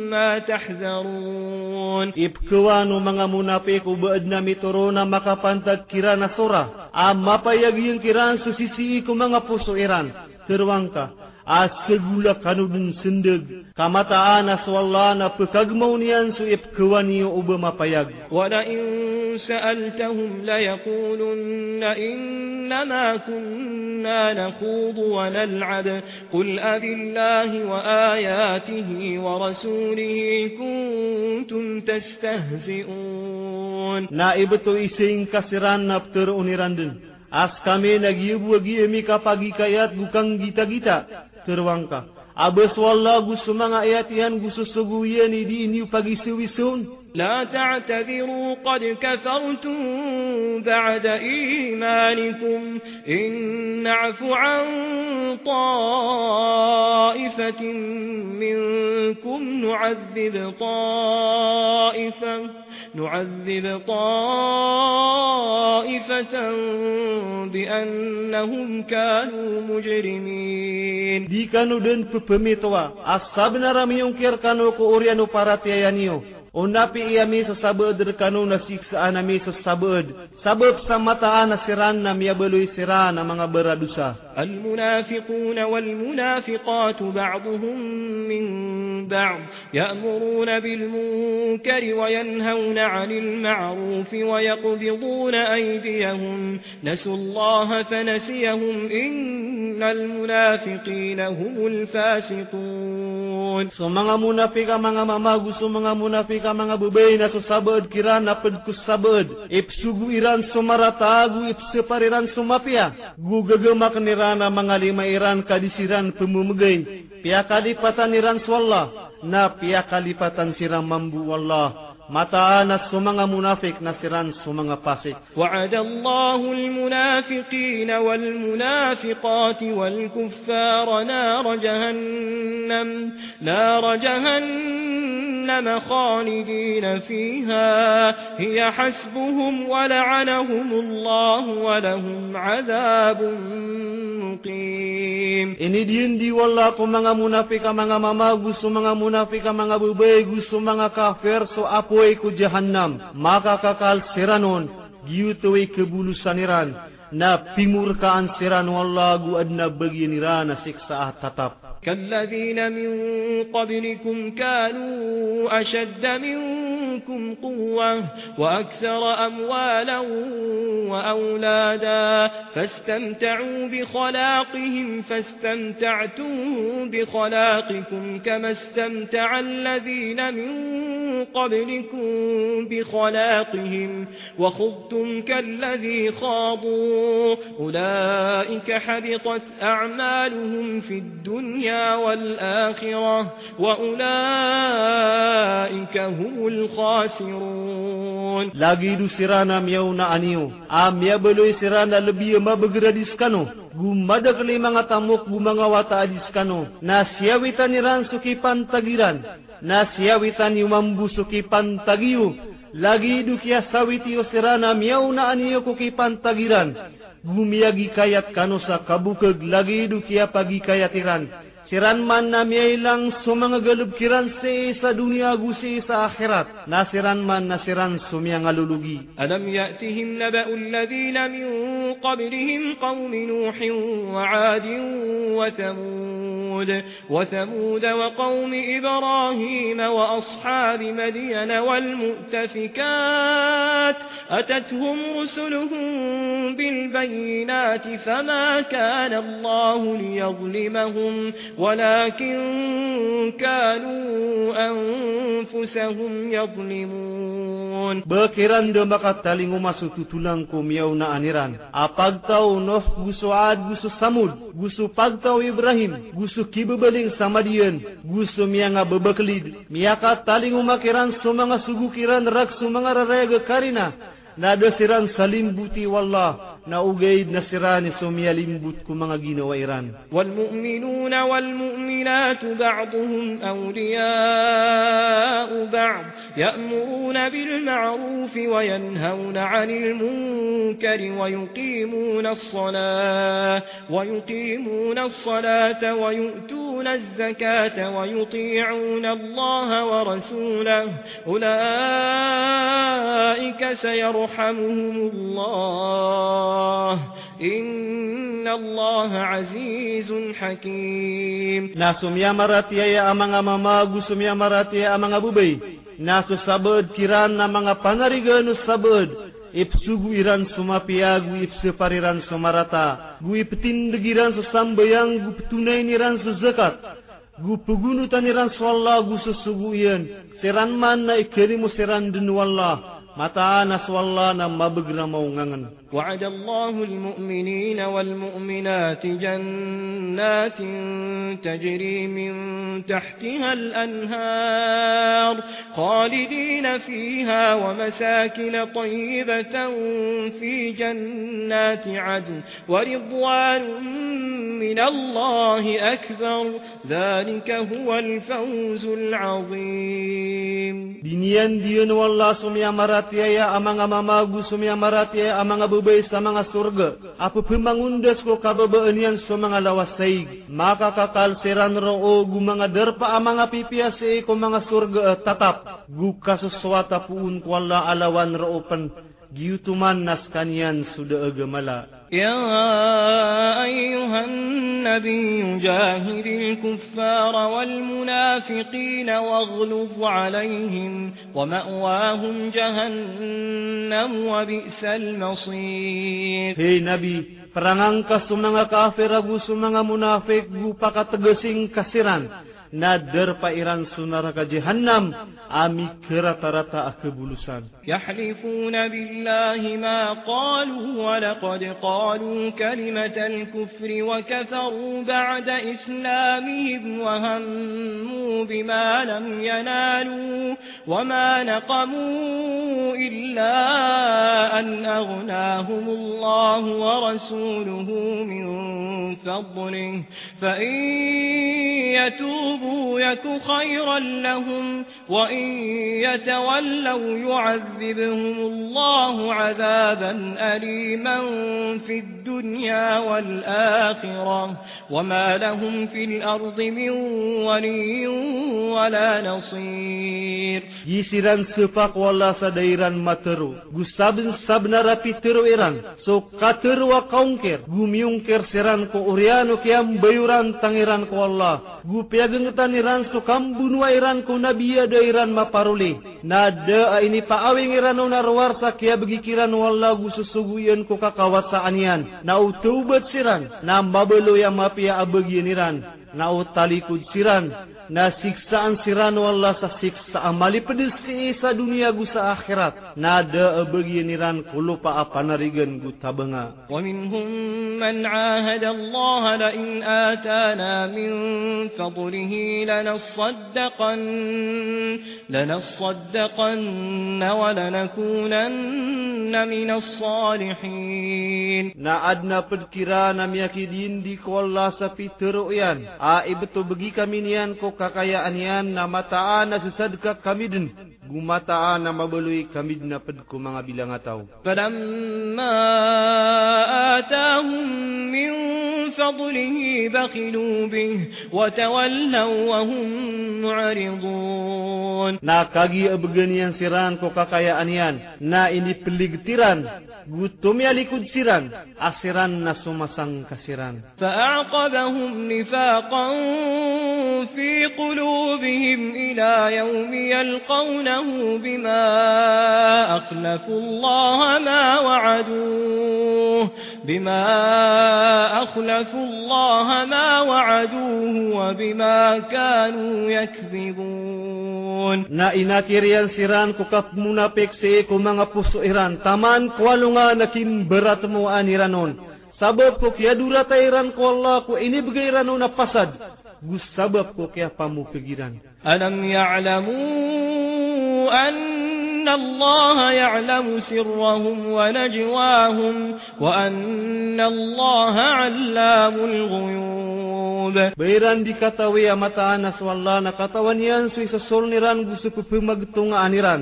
[SPEAKER 1] ما تحذرون
[SPEAKER 2] إبكوانو mga مُنَافِقُ baad مِتُرُونَ mituro na makapantag kirana sura. Ama payag ಸರ್ವಾಂಕ ಆ ಸೆಗುಲ ಕನುಡಿನ ಸಿಂದಗ್ ಕಮತ ಆ ನಸ್ವಲ್ಲಾನ ಪಕಗ್ಮೌನಿಯನ್ಸು ಎಪ್ ಕವನಿಯ ಉಬಮ ಪಯಗ್
[SPEAKER 1] ولئن سألتهم ليقولن إنما كنا نخوض ونلعب قل أبي الله وآياته ورسوله كنتم تستهزئون
[SPEAKER 2] نائبة إسين كسران نبتر أنيرندن as kami nagi ibu lagi emi kapagi kayat bukan gita gita terwangka. Abes wallah gus semang ayat yang gus sesugu yani di ini pagi sewisun.
[SPEAKER 1] لا تعتذروا قد كفرتم بعد إيمانكم إن نعف عن طائفة منكم نعذب طائفة نعذب طائفة بأنهم كانوا مجرمين Di kanu
[SPEAKER 2] den pepemi toa asab naram yungkir kanu ku urianu paratiyaniyo Unapi iami sa sabaad kanu na siksaan nami sa sabaad sabab sa mataan na siran na miyabaloy siran na mga beradusa
[SPEAKER 1] المنافقون والمنافقات بعضهم من بعض ي أ م ر و ن بالمنكر وينهون عن المعروف ويقبضون أ ي د ي ه م نسوا الله فنسيهم إ ن المنافقين هم
[SPEAKER 2] الفاسقون سمنا منافقا منا مماغو سمنا منافقا منا ببين اكو سابد كيران اپد كو سابد اپسو گو ايران سمارا تاغو اپسو پار irana mangalima iran kadisiran pemumegeng pia kalipatan iran swalla na pia kalipatan siram mambu wallah mataanas sa mga munafik na siran sa mga pasik.
[SPEAKER 1] وعد الله المنافقين والمنافقات والكفار نار جهنم نار جهنم خالدين فيها هي حسبهم ولعنهم الله ولهم عذاب muqim ini diindi
[SPEAKER 2] wala ko mga munafik mga mamagus mga munafik mga bubay gusto mga kafir so apo ku jahannam maka kakal seranon giutu kebulusaniran na pimurkaan siranwal lagu ad na baginirana siksaah tatap
[SPEAKER 1] كالذين من قبلكم كانوا أشد منكم قوة وأكثر أموالا وأولادا فاستمتعوا بخلاقهم فاستمتعتم بخلاقكم كما استمتع الذين من قبلكم بخلاقهم وخذتم كالذي خاضوا أولئك حبطت أعمالهم في الدنيا والآخرة وأولئك هم الخاسرون
[SPEAKER 2] لاغيدو سرانا ميونا أنيو آم يبلو سرانا لبي ما مبغردس كانو gumadagli mga tamok gumangawata adis kano, na siyawitan ni ransuki pantagiran, na siyawitan ni mambusuki pantagiyo, lagi hidup ia sawiti oserana miauna anioku kipan tagiran. Bumiagi kayat kanosa kabukeg lagi hidup ia pagi kayatiran. Siran manna miyailang sumangagalub kiran si sa isa dunia gusi sa akhirat. Nasiran man nasiran sumiyang alulugi. Alam yatihim naba'un
[SPEAKER 1] ladhina min qabrihim qawmi nuhin wa adin wa thamud. Wa thamud wa qawmi Ibrahim wa ashabi Madian wal mu'tafikat. أتتهم رسلهم بالبينات fama kana Allah liyazlimahum. ولكن كانوا أنفسهم يظلمون
[SPEAKER 2] بكران دو مكا تالينو ماسو تتولان كوم يونا أنيران أبغتاو نوح غسو عاد غسو سمود غسو بغتاو إبراهيم غسو كيببلين سمديان غسو ميانا ببكليد ميانا تالينو مكران سومانا سوغو كيران راك سومانا ررأيغ كارينا نادو سيران سليم بوتي والله na ugayid na sirani
[SPEAKER 1] sumialimbut ko mga والمؤمنون والمؤمنات بعضهم أولياء بعض يأمرون بالمعروف وينهون عن المنكر ويقيمون الصلاة ويقيمون الصلاة ويؤتون الزكاة ويطيعون الله ورسوله أولئك سيرحمهم الله الله إن الله عزيز حكيم
[SPEAKER 2] ناسم يا مراتي يا أمانا ماما قسم يا مراتي يا أمانا بوبي ناسو سبد كيران أمانا پانريغن سبد Ipsugu iran suma piagu ipsu pariran suma rata. Gu iptin degiran sesambayang gu petunai niran sezekat. Gu pegunutan iran swalla gu sesugu Seran mana ikirimu seran dunu wallah. متى نسوا نما بغنم ونغن
[SPEAKER 1] وعد الله المؤمنين والمؤمنات جنات تجري من تحتها الأنهار خالدين فيها ومساكن طيبة في جنات عدن ورضوان من الله أكبر ذلك هو الفوز العظيم
[SPEAKER 2] دينيان دين والله سمي مرات marati ayah amang amang magu sumia marati ayah amang abu bayi sama ngah surga. Apa pembangundes ko kabe beenian sama ngah lawas saig. Maka kakal seran roo gu mangah derpa amang api piase ko mangah surga tatap. Guka sesuatu pun kuala alawan roo pen. Giutuman naskanian sudah agamala. يا
[SPEAKER 1] أيها النبي جاهد الكفار والمنافقين واغلظ عليهم ومأواهم جهنم وبئس المصير
[SPEAKER 2] هي نبي Perangangkas sa كافر kafir منافق sa mga munafik upang kasiran نادر پا ایران سنرق جهنم آمی کرت رت اخبولسان
[SPEAKER 1] يحلفون بالله ما قالوا ولقد قالوا كلمة الكفر وكفروا بعد إسلامهم وهموا بما لم ينالوا وما نقموا إلا أن أغناهم الله ورسوله من فضله فإن يتوب يتوبوا خيرا لهم وإن يتولوا يعذبهم الله عذابا أليما في الدنيا والآخرة وما لهم في الأرض من ولي ولا نصير يسيران سفاق والله سديران
[SPEAKER 2] ماترو gusabin sabna rapi tiru iran so katir wa kaungkir gumiungkir siran ko uriano kiam setan iran sukam bunwa iran ku nabi ya da iran maparuli. Na de ini paawing iran unar warsa kia begikiran wala gususugu yan ku kakawasaan yan. Na utubat siran na mabalo yang mapia abagian iran. Na utali kunciran na siksaan siran wallah sa siksa amali pedesi sa dunia gusa akhirat na de beginiran kulupa apa narigen guta benga
[SPEAKER 1] wa minhum man ahada Allah la in atana min fadlihi lanasaddaqan lanasaddaqan wa lanakunan min as-salihin
[SPEAKER 2] na adna perkira na miyakidin di kolla sa piteroyan aibtubgi kami niyan ko kakayaan yan na mataan na susadka kami din. Gumataan na mabuloy kami din napad ko mga bilangataw. Falamma
[SPEAKER 1] atahum بفضله بخلوا به وتولوا وهم معرضون نا كاغي
[SPEAKER 2] ابغنيان سيران كو كاكايا انيان نا اني بليغ تيران غوتوم ياليكود سيران اسيران ناسو ماسان كاسيران
[SPEAKER 1] فاعقبهم نفاقا في قلوبهم الى يوم يلقونه بما اخلفوا الله ما وعدوه بما أخلفوا الله ما وعدوه وبما كانوا يكذبون
[SPEAKER 2] na inatirian siran ko kap munapiksi ko mga puso iran taman kwalunga nakin berat mo aniranon sabab ko kya dura tairan ko Allah ko ini begairan na pasad gus sabab ko kya pamupigiran
[SPEAKER 1] alam ya'lamu an ان الله يعلم سرهم ونجواهم وان الله علام
[SPEAKER 2] الغيوب بيران دي كتاوي امتا والله نكتاوان يانسوي سسولنيران غسوكو بمغتونغ انيران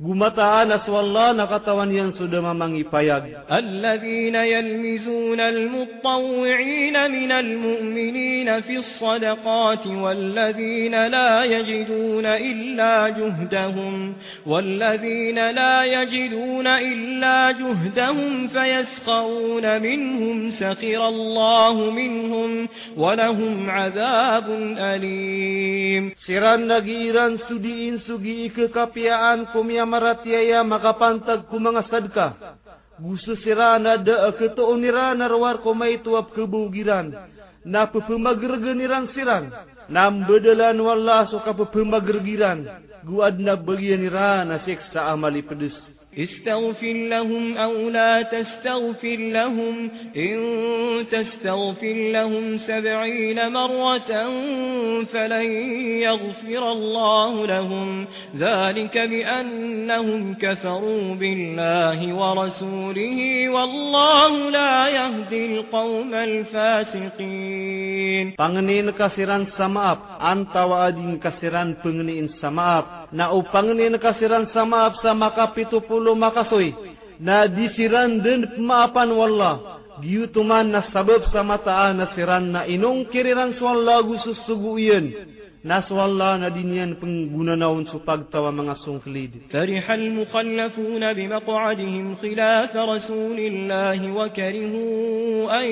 [SPEAKER 2] gumataan aswalla nakatawan yan sudama mangipayag.
[SPEAKER 1] Alladhina yalmizuna almutawwi'ina minal mu'minina fi ssadaqati walladhina la yajiduna illa juhdahum walladhina la yajiduna illa juhdahum fayasqawuna minhum sakira Allahu minhum walahum adhabun alim.
[SPEAKER 2] Siran nagiran sudiin sugi kekapiaan kumyam maratyaya makapantag mga sadka. Gusto sirana da akatoon nira narwar ko may tuwap Na Napapumagrganiran siran. Nambadalan wala so kapapumagrgiran. Guad na bagyan nira na siksa amali pedus.
[SPEAKER 1] استغفر لهم أو لا تستغفر لهم إن تستغفر لهم سبعين مرة فلن يغفر الله لهم ذلك بأنهم كفروا بالله ورسوله والله لا يهدي القوم
[SPEAKER 2] الفاسقين Pangeniin kasiran samaap antawa adin kasiran pengeniin samaap na upang ninakasiran sama sa makapitupulo makasoy, na disiran din maapan wala, giyutuman na sabab sa mataan na siran na inong kiriran sa wala gususuguyan, ناس والله ندينين بنغنا نون سوباغ تاوا مغا سونغليد فرح
[SPEAKER 1] المخلفون بمقعدهم خلاف رسول الله وكرهوا ان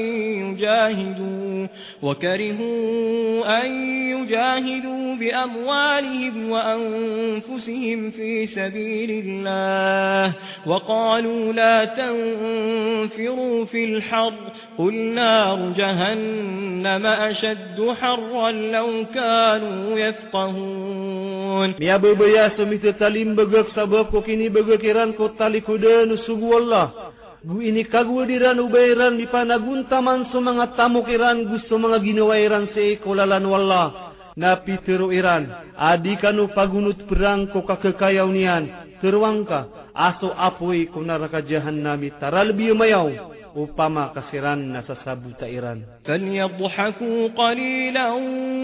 [SPEAKER 1] يجاهدوا وكرهوا ان يجاهدوا باموالهم وانفسهم في سبيل الله وقالوا لا تنفروا في الحر قل نار جهنم اشد حرا لو كانوا yafqahun
[SPEAKER 2] ya bebeya semisal talim begak sabab ko kini begakiran ko tali kuda nu sugu Allah Gu ini kagu diran ubairan di panagun taman semangat tamu kiran gu semangat ginawairan seikolalan wallah. Napi teru iran, adikanu pagunut perang ko kakekayaunian. Teruangka, aso apoi ko naraka jahannami taralbi mayau.
[SPEAKER 1] upama kasiran na sa sabutairan. فَلْيَضْحَكُوا قَلِيلًا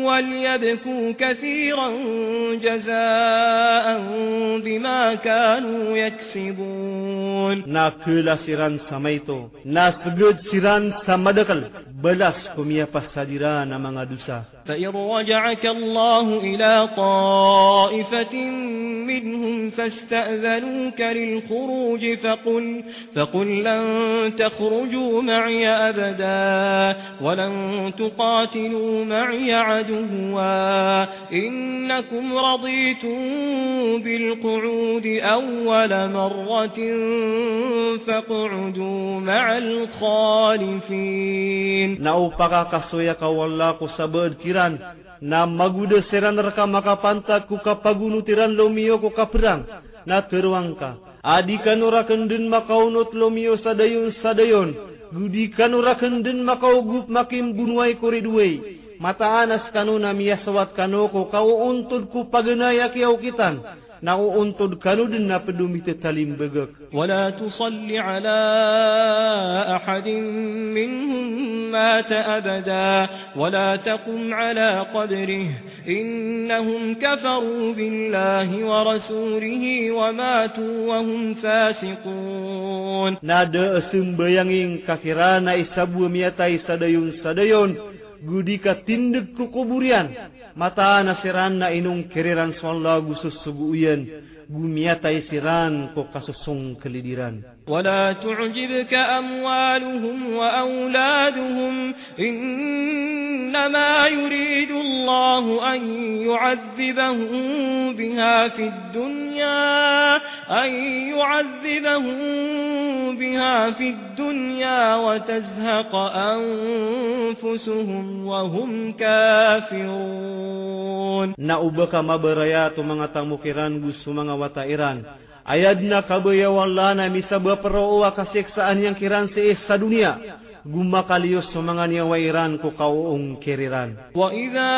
[SPEAKER 1] وَلْيَبْكُوا كَثِيرًا جَزَاءً بِمَا كَانُوا
[SPEAKER 2] يَكْسِبُونَ نا كُلَ سِرَان سَمَيْتُ
[SPEAKER 1] نا سُجُد سِرَان سَمَدَكَل بَلَس كُمِيَا pasadiran ang mga dusa. فَإِنْ رَجَعَكَ اللَّهُ إِلَى طَائِفَةٍ مِّنْهُمْ فَاسْتَأْذَنُوكَ لِلْخُرُوجِ فَقُلْ فَقُلْ لَن تَخْرُجْ تخرجوا معي أبدا ولن تقاتلوا معي عدوا إنكم رضيتم بالقعود أول مرة فاقعدوا
[SPEAKER 2] مع الخالفين ناو paka kasuya ka wala ko sabad kiran na magude seran raka makapanta ku kapaguno tiran lomiyo ko kaprang na terwang ka adi kanuraken din makaunot lomiyo sadayon sadayon gudi kanuraken din makaugup makim gunway Mata anas kanuna miyasawat kanoko kauuntod ko pagenaya kiaw kitan نغو أنتد دنا بدومي تتليم بغك
[SPEAKER 1] ولا تصل على أحد منهم مات أبدا ولا تقم على قبره إنهم كفروا بالله ورسوله وماتوا وهم فاسقون
[SPEAKER 2] نادى سمبيانين كفرانا إسابو ميتاي سديون سديون gudika tindek ku kuburian mata nasiran na inung kiriran sallallahu gusus suguyen gumiatai siran ku kasusung kelidiran
[SPEAKER 1] ولا تعجبك أموالهم وأولادهم إنما يريد الله أن يعذبهم بها في الدنيا أن يعذبهم بها في الدنيا وتزهق أنفسهم وهم كافرون
[SPEAKER 2] نأبك مبريات mabaraya tumanga tamukiran gusto ayadna kabuya wallana misabwa peroowa kasiksaan yang kiran siis sa dunia gumakaliyo sa mga niyawairan ko kauong kiriran.
[SPEAKER 1] وَإِذَا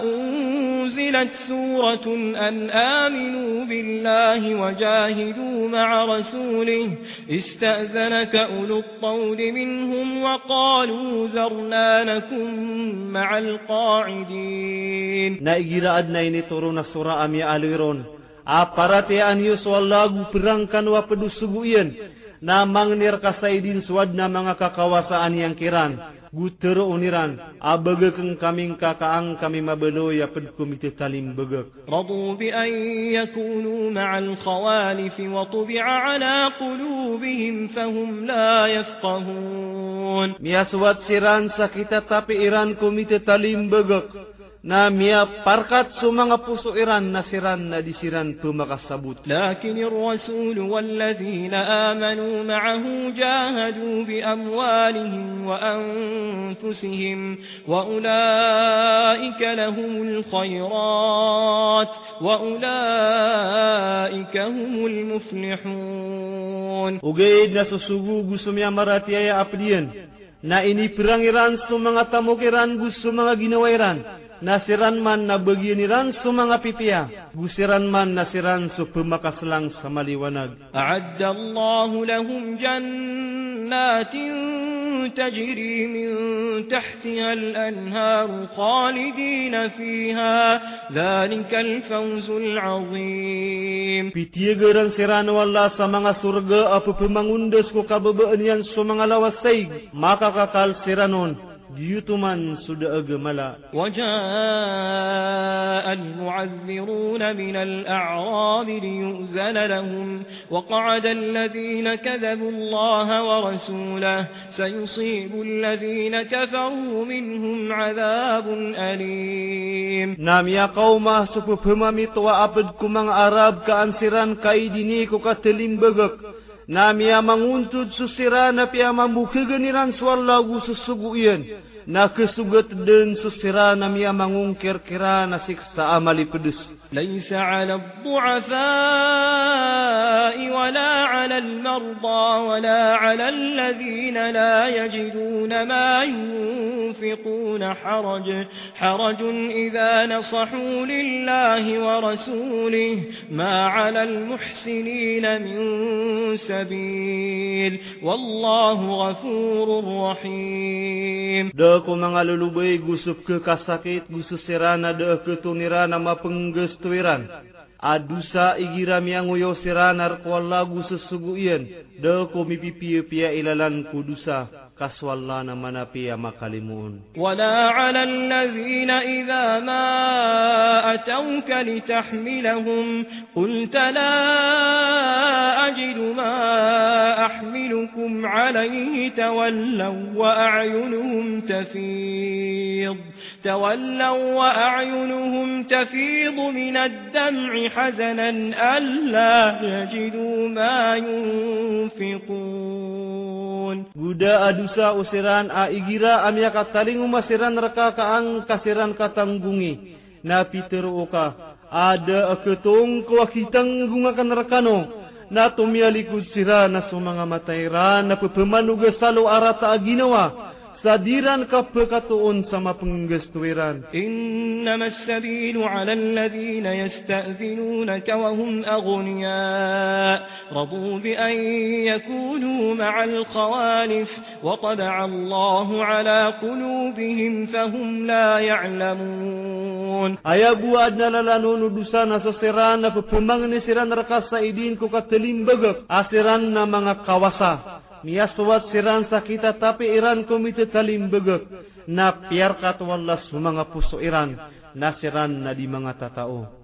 [SPEAKER 1] أُنْزِلَتْ سُورَةٌ أَنْ آمِنُوا بِاللَّهِ وَجَاهِدُوا مَعَ رَسُولِهِ استأذنك أُولُو الطَّوْلِ مِنْهُمْ وَقَالُوا ذَرْنَا لَكُمْ مَعَ الْقَاعِدِينَ
[SPEAKER 2] نَأِجِرَ أَدْنَيْنِ تُرُونَ السُّرَاءَ مِيَالِرُونَ aparate an yuswal lagu berangkan wa pedusugu ien namang nir kasaidin suad namang kakawasaan yang kiran guter uniran abege kami kaming kakaang kami mabelo ya pen komite talim bege
[SPEAKER 1] radu bi an yakunu ma'al khawalif wa tubi'a ala qulubihim fahum la yafqahun
[SPEAKER 2] miaswat siran sakita tapi iran komite talim bege ناميا برقت سمع بسئران نسران ندسران بمغسبوت لكن
[SPEAKER 1] الرسول والذين آمنوا معه جاهدوا بأموالهم وأنفسهم وأولئك لهم الخيرات وأولئك هم المفلحون
[SPEAKER 2] وقيد نسو سبوغ سمع مراتي يا أبدين na ini perang Iran sumangatamukiran gus sumangaginawa Iran nasiran man na begini ran sumanga pipia gusiran man nasiran su pemakaselang samaliwanag
[SPEAKER 1] a'adda Allahu lahum jannatin tajri min tahtiha al-anhar khalidina fiha dhalika al-fawzul 'azim
[SPEAKER 2] pitie geran siran walla samanga surga apu pemangundes ku kabebeunian sumanga lawas saig maka kakal siranon جيتمان سود أجملا
[SPEAKER 1] وجاء المعذرون من الأعراب ليؤذن لهم وقعد الذين كذبوا الله ورسوله سيصيب الذين كفروا منهم عذاب أليم
[SPEAKER 2] نعم يا قوم سكفهم مطوى أبدكم عرب كأنسران كايدينيكو كتلين بغك Nami amang untut susirana pi amang buka geniran suar lagu sesuguian. na kesugat den susirana miya mangungkir kirana امالي amali pedus.
[SPEAKER 1] على الضعفاء ولا على المرضى ولا على الذين لا يجدون ما ينفقون حرج حرج إذا نصحوا لله ورسوله ما على المحسنين من سبيل والله غفور رحيم
[SPEAKER 2] ko mangalulubay gusup ke kasakit gusup sirana de ke tunirana ma penggus tuiran. Adusa igiram yang uyo sirana rkwala gusup sugu iyan de ko mipipiya pia ilalan kudusa. كسوالنا منا بيا مكلمون ولا
[SPEAKER 1] على الذين إذا ما أتوك لتحملهم قلت لا أجد ما أحملكم عليه تولوا وأعينهم تفيض تولوا وأعينهم تفيض من الدمع حزنا ألا يجدوا ما
[SPEAKER 2] ينفقون غدا أدوسا أسران أئجرا أم يكتلين مسران ركا كأن كسران كتنغوني نابي تروكا أدى أكتون كوا كتنغونا كنركانو na tumialikud sira na sumanga matairan na pupamanuga salo arata aginawa Sadiran ka pekatuon sama penggeus tuiran.
[SPEAKER 1] Innama as-sabilu 'ala alladhina yasta'dhinunaka wa hum aghniya. Radu bi an yakunu ma'al khawalif wa tad'a Allahu 'ala qulubihim fa hum la ya'lamun.
[SPEAKER 2] Aya buad nalalanu nudusana saserana pepembangan siran rekasa idin ku katelim begek asiran na mangakawasa. Niyaswat siran sakita tapi iran kumite talimbegek na piyarkat wallas mga puso iran na siran na di mga
[SPEAKER 1] tatao.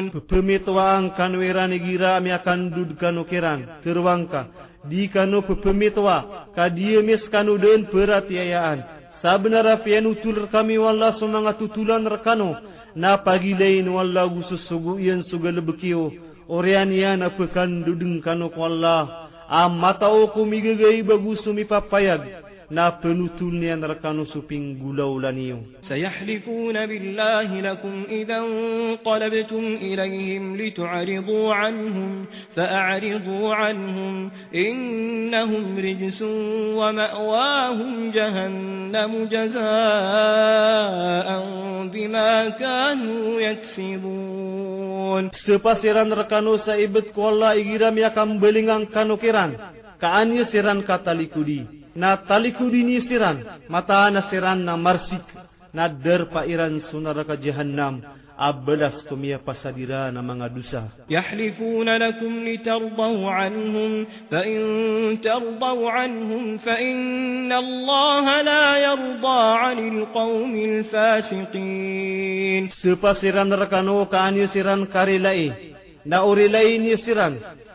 [SPEAKER 1] namun
[SPEAKER 2] pepemituang kanweran gira mi akan dudukan ukiran terwangka di kanu pepemitua kadia mis kanu den peratiayaan sabenara pian utul kami walla semangat tutulan rekano na pagi lain walla gusus sugu yen sugal bekio orian ya na pekan dudung kanu walla amatau ku migegei bagusumi papayag na penutul ni an rakanu suping gulau laniu.
[SPEAKER 1] Sayahlifun billahi lakum idan qalabtum ilayhim litu'aridu anhum fa'aridu anhum innahum rijsun wa ma'wahum jahannam jazaan bima kanu
[SPEAKER 2] yaksibun. Sepasiran rakanu saibat kuala igiram yakam belingang kanukiran. Kaanya siran kata likudi na dini siran mata na siran na marsik na der pa iran sunara ka jahannam abdas kumia pasadira na mga dusa
[SPEAKER 1] yahlifuna lakum litardaw anhum fa in tardaw anhum fa inna allah la yarda anil qawmil fasiqin
[SPEAKER 2] sepasiran rekanu ka anisiran karilai na urilai nisiran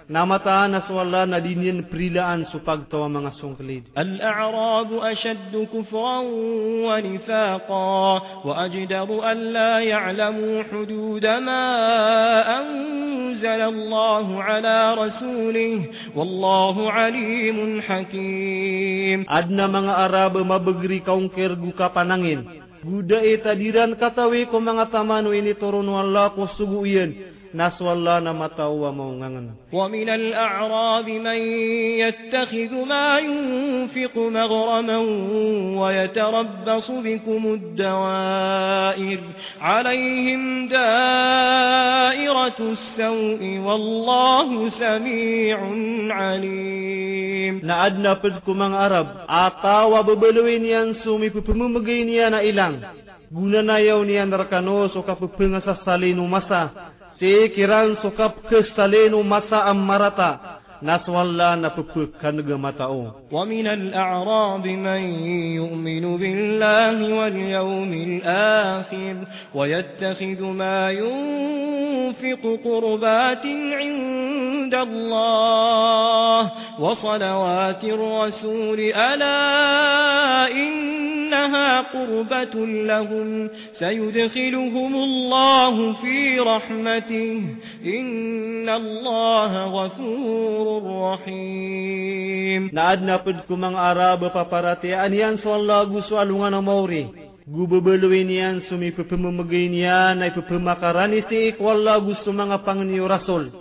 [SPEAKER 2] نمتان سوالا ندينين بريلان سوباك توا مغسونغليد
[SPEAKER 1] الأعراب أشد كفرا ونفاقا وأجدر أن لا يعلموا حدود ما أنزل الله على رسوله والله عليم حكيم
[SPEAKER 2] أدنى مغا أراب مبغري كونكر غوكا panangin Gudae tadiran katawi ko mga tamano ini turun wala ko suguyen. نسوا الله نمتا ومونغن
[SPEAKER 1] ومن الأعراب من يتخذ ما ينفق مغرما ويتربص بكم الدوائر عليهم دائرة السوء والله سميع عليم
[SPEAKER 2] نعدنا بدكم من عرب أطاوا وببلوين ينسومي ببممغين يانا إلان Guna na yaw niya narkanos o kapupunga sa salinumasa سيكران سكب كشتلين مساء مرتا ناس والله نتكو كنغمتاو ومن
[SPEAKER 1] الأعراب من يؤمن بالله واليوم الآخر ويتخذ ما ينفق قربات عند الله وصلوات الرسول ألا إنها قربة لهم سيدخلهم الله في رحمته إن الله غفور rahim naad na pud
[SPEAKER 2] kumang arab paparati an yan so Allah gu so alunga na mauri gu bebelu inian sumi pepemegin ya na pepemakarani si ko Allah gu so pangni rasul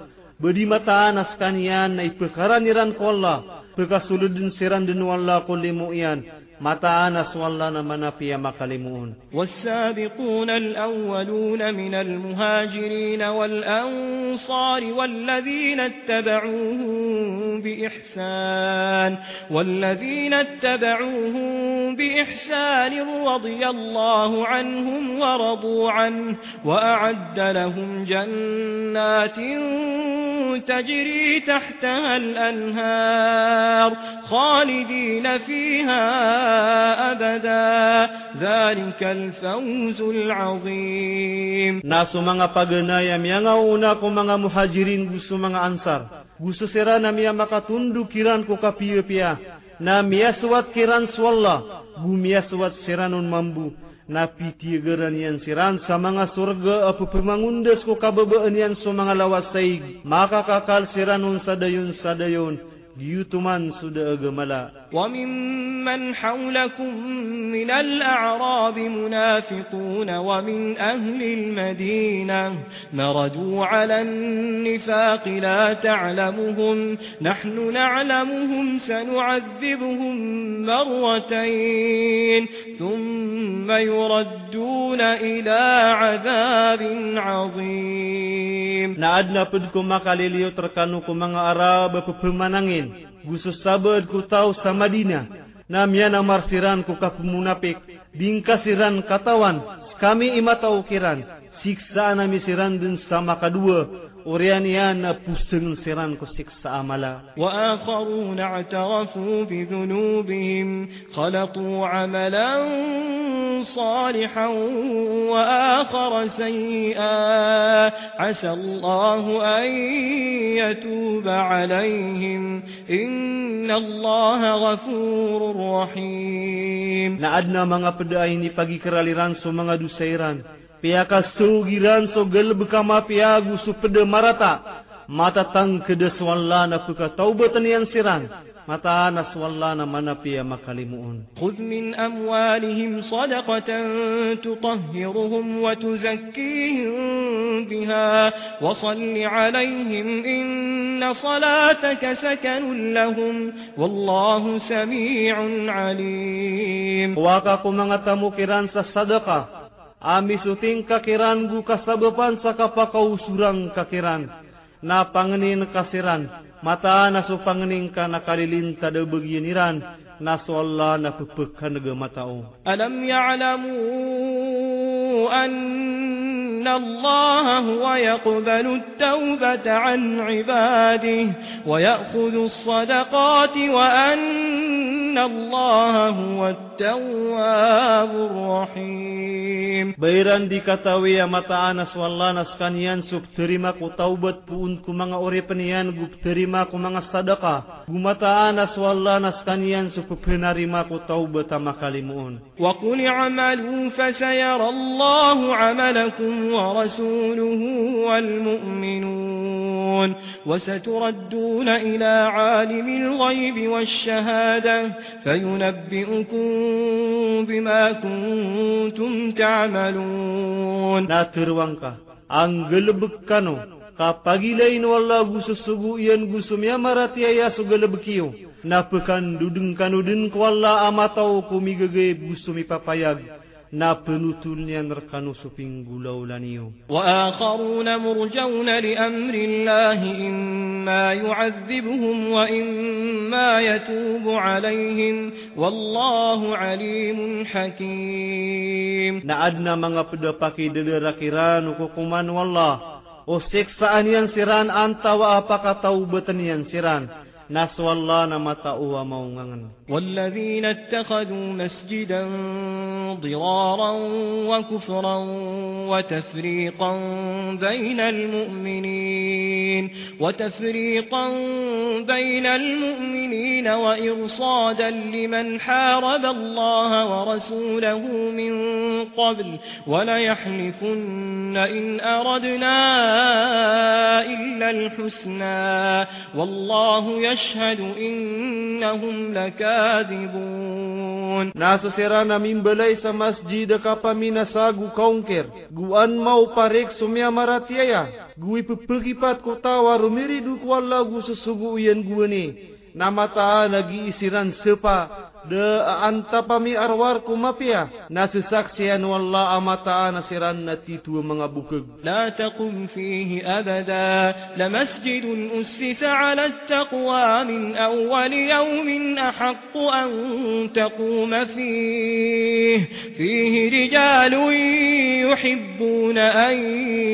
[SPEAKER 2] bedi mata anas kan yan na ipekaraniran ko Allah pekasuludin siran din wallahu limu'yan متى نسوا الله نمنا في مقلمون
[SPEAKER 1] والسابقون الأولون من المهاجرين والأنصار والذين اتبعوهم بإحسان والذين اتبعوهم بإحسان رضي الله عنهم ورضوا عنه وأعد لهم جنات تجري تحتها الأنهار خالدين فيها أبدا ذلك الفوز العظيم
[SPEAKER 2] ناس مانا پاگنا يم يانا اونا کو مانا محاجرين بسو مانا انصار بسو سرا نميا مكا تندو كيران کو کا پيو پيا نميا سوات كيران سو الله بميا سوات سرانون مامبو na piti geran yang siran samanga surga apa pemangundes ko kabebeen yang sumanga lawas saig maka kakal siran un sadayun sadayun giutuman sudah gemala
[SPEAKER 1] وممن حولكم من الأعراب منافقون ومن أهل المدينة مردوا على النفاق لا تعلمهم نحن نعلمهم سنعذبهم مرتين ثم يردون إلى عذاب عظيم
[SPEAKER 2] نعدنا بدكم مقالي ليتركنكم makaliliyo trakan ko gusus sabad ku tau sa Madina nam yana marsiran ku ka pumunapik bingkasiran katawan kami imatau kiran siksa na misiran dun sama kadua وريانيانا بوسن سيران كسيك ساملا وآخرون
[SPEAKER 1] اعترفوا بذنوبهم خلطوا عملا صالحا وآخر سيئا عسى الله أن يتوب عليهم إن الله غفور رحيم Na adna mga
[SPEAKER 2] pedaay ni pagikraliran sa mga dusairan piaka sugiran so gelb kama piagu su pede marata mata tang kede swalla na puka taubat nian sirang mata na swalla na mana pia ya makalimuun
[SPEAKER 1] khud min amwalihim sadaqatan tutahhiruhum wa tuzakihim biha wa salli alaihim inna salataka sakanun lahum wallahu samii'un
[SPEAKER 2] alim wa ka kumangatamu kiran sa sadaqah Amisyuting kakian gu kasabapan sa ka pa ka surrang kakeran, Na paneni nekasiran, mata naso panenin ka naalilintada da beginn. nasallah na pepekan ge matau.
[SPEAKER 1] alam ya'lamu anna Allah huwa yaqbalu at-taubata 'an 'ibadihi wa ya'khudhu as-sadaqati wa anna Allah huwa at-tawwabur rahim
[SPEAKER 2] bairan dikatawi ya mata anas wallah naskanian sub terima ku taubat puun ku mangga urip nian gup terima ku mangga sadaqah gumata anas wallah kanian sub supinarimaku taubata makalimuun
[SPEAKER 1] وقل اعملوا فسيرى الله عملكم ورسوله والمؤمنون وستردون إلى عالم الغيب والشهادة فينبئكم بما كنتم تعملون
[SPEAKER 2] لا تروانك angelbkano kapagilain wallahu susugu yan gusum ya marati ya sugelbkiyo napekan dudung kanudun kuala amatau kumi gege busumi papayag na yang nerkanu suping gulau laniu.
[SPEAKER 1] Wa akharun murjoun li amri Allah inna yu'adzibuhum wa inna yatubu alaihim wallahu alimun hakim.
[SPEAKER 2] Na adna manga pedapaki dedera kiran hukuman wallah. O siksaan yang siran antawa apakah tahu yang siran. نسوا الله نمتا ومونغن
[SPEAKER 1] والذين اتخذوا مسجدا ضرارا وكفرا وتفريقا بين المؤمنين وتفريقا بين المؤمنين وإرصادا لمن حارب الله ورسوله من قبل وليحلفن إن أردنا إلا الحسنى والله يشهد يشهد إنهم لكاذبون
[SPEAKER 2] ناس سيرانا من بليس مسجد كابا من ساقو كونكر قو أنمو باريك سميا مراتيايا قوي ببقي بات كوتا ورميري دوكوالا قو سسوقو ين قواني نامتا نجي سيران سبا de anta pami arwar kumapia nasi saksian walla amata nasiran nati tu mengabukeg.
[SPEAKER 1] La taqum fihi abada la masjid usis ala taqwa min awal yom ahq an taqum fihi fihi rijal yuhibun an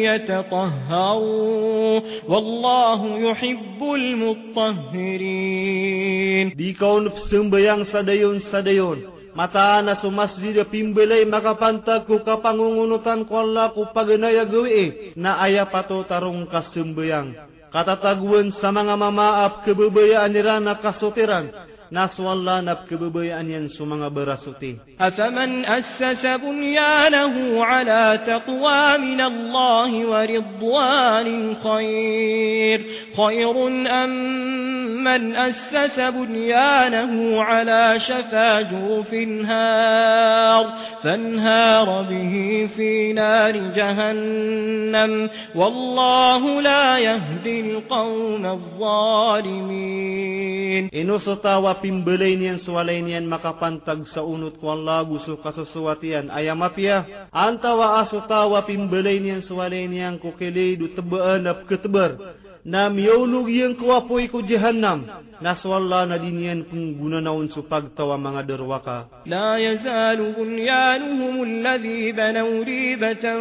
[SPEAKER 1] yatahharu wallahu yuhibbul mutahhirin
[SPEAKER 2] di kaun sembayang sadai dayon sa dayon. Mataan na sumasdi da pimbilay makapantag ko kapangungunutan ko Allah ko paganaya gawi eh. na aya pato tarong kasumbayang. Katataguan sa mga mamaap kebabayaan nila na kasutiran ناس والله ببي أن ينسو من برسوتي
[SPEAKER 1] أفمن أسس بنيانه على تقوى من الله ورضوان خير خير أم من أسس بنيانه على شفا جوف هار فانهار به في نار جهنم والله لا يهدي القوم الظالمين
[SPEAKER 2] إن سطا pimbelainian sualainian maka pantag saunut ku Allah gusuh kasesuatian aya mafia antawa asutawa pimbelainian sualainian ku kelidu tebeendap keteber nam yaulug yang kuapoi ku jahannam naswalla na dinian pungguna naun supag tawa mga derwaka
[SPEAKER 1] la yazalu bunyanuhum alladhi banaw ribatan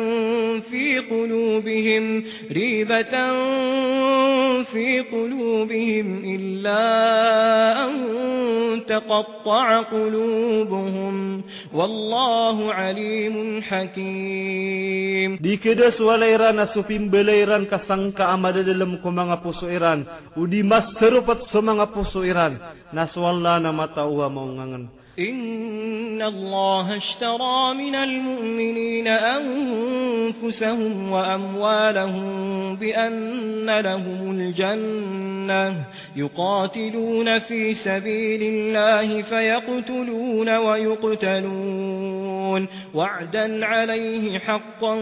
[SPEAKER 1] fi qulubihim ribatan fi qulubihim illa an taqatta'a qulubuhum wallahu alimun hakim
[SPEAKER 2] dikedas walairan asupim belairan kasangka amada dalam kuapoi ko mga puso iran. Udi mas serupat sa mga puso iran. Naswala na matauwa mo ngangan.
[SPEAKER 1] إن الله اشترى من المؤمنين أنفسهم وأموالهم بأن لهم الجنة يقاتلون في سبيل الله فيقتلون ويقتلون وعدا عليه حقا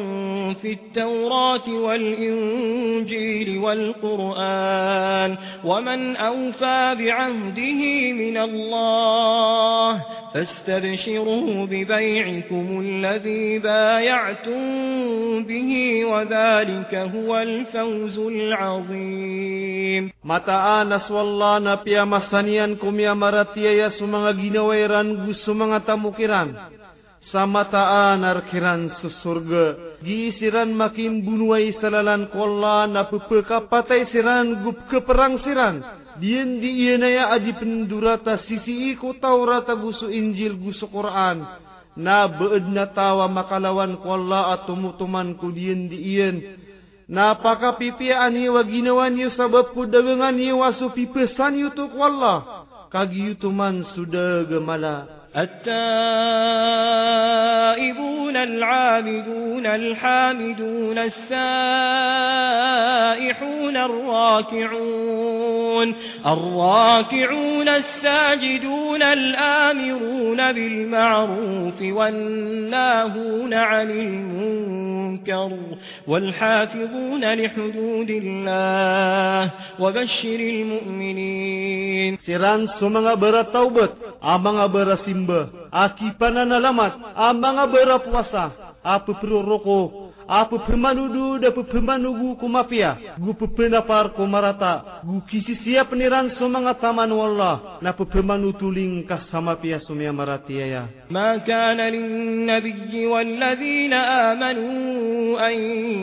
[SPEAKER 1] في التوراة والإنجيل والقرآن ومن أوفى بعهده من الله فاستبشروا ببيعكم الذي بايعتم به وذلك هو الفوز العظيم
[SPEAKER 2] متى آنس والله نبيا مسانيان كم يا مرتيا يا سمانا جنوي رانجو سمانا سمتا آنر كيران سسرغ جي سيران مكين بنوي سلالان كولا نبقى كاباتي سيران غب كبران Dien di ienaya adi pendurata sisi iku tau rata gusu injil gusu Quran. Na beedna tawa makalawan ku Allah atau mutuman ku dien di ien. Na paka pipi ani ginawan yu sabab ku dagangan yu wasu pipesan yu tuk Allah. Kagi yu tuman sudah gemala.
[SPEAKER 1] التائبون العابدون الحامدون السائحون الراكعون الراكعون الساجدون الآمرون بالمعروف والناهون عن المنكر والحافظون لحدود الله وبشر المؤمنين
[SPEAKER 2] سيران سمع برا توبت آمع برا berasi imba. Aki pananalamat ang puasa berapwasa. Apo proroko apa pemandu dapat pemandu gu ku mafia gu pependapar ku marata gu kisi sia peniran semangat taman wallah na pemandu tuling ka sama pia sumia maratia ya, ya
[SPEAKER 1] ma kana lin wal ladzina amanu an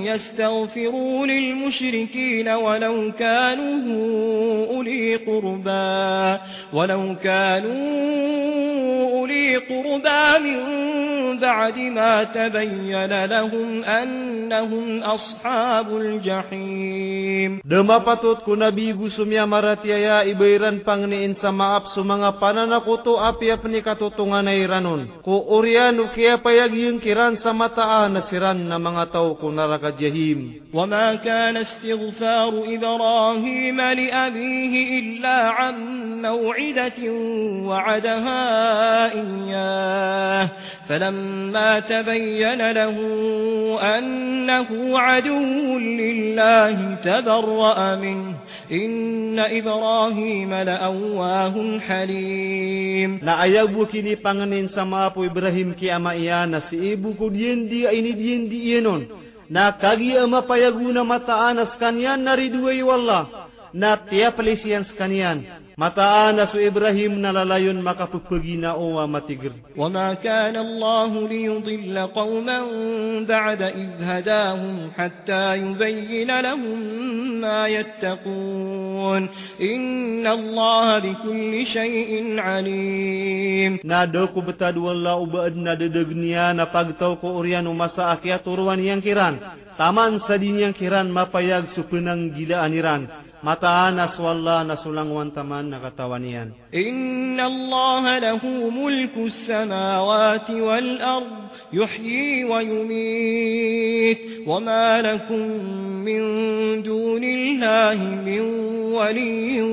[SPEAKER 1] yastaghfiru lil musyrikin walau kanu uli qurba walau kanu uli qurba min ba'di ma tabayyana lahum an أنهم أصحاب الجحيم
[SPEAKER 2] Demapatut ku Nabi gusumya maratiaya ibairan pangniin sa maap su mga pananakuto api apni katutungan na iranon. Ku urianu kaya payag yung kiran sa mataa na siran na mga tao ku
[SPEAKER 1] naraka jahim. وما كان استغفار إبراهيم لأبيه إلا عن موعدة وعدها إياه فلما تبين له أن أنه عدو لله تبرأ منه إن إبراهيم لأواه حليم
[SPEAKER 2] Naayabu kini panganin sama apo Ibrahim ki ama iya na si ibu ko diendi ini diendi ienon na kagi ama payaguna mataan as kanyan nariduway wallah na tiya palisiyan skanian mata anasu ibrahim nalalayun maka pupegina owa matigir
[SPEAKER 1] wa ma kana allah li yudilla qauman ba'da id hadahum hatta yubayyin lahum ma yattaqun inna allah bi kulli shay'in alim
[SPEAKER 2] na do ku betad walla ubadna de degnia na pagtau ko urian umasa akhirat turwan yang kiran taman sadin yang kiran mapayag supenang gila aniran mataanas wala nasulangwan taman nakatawan
[SPEAKER 1] niyan. Inna Allah lahu mulku samawati wal ard yuhyi wa yumit wa ma lakum min dunillahi min waliyin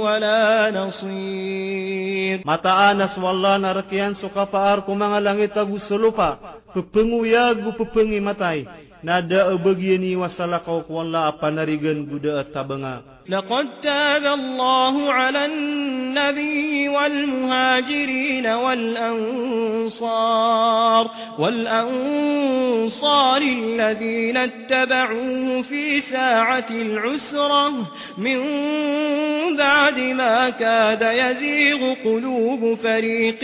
[SPEAKER 1] wala nasir.
[SPEAKER 2] Mataanas wala narakian sukapaar kumang langit agus lupa. Pepengu yagu pepengi matay. nada begini wasalah kau kuala apa narigen budak tabengah.
[SPEAKER 1] لقد تاب الله على النبي والمهاجرين والأنصار والأنصار الذين اتبعوه في ساعة العسرة من بعد ما كاد يزيغ قلوب فريق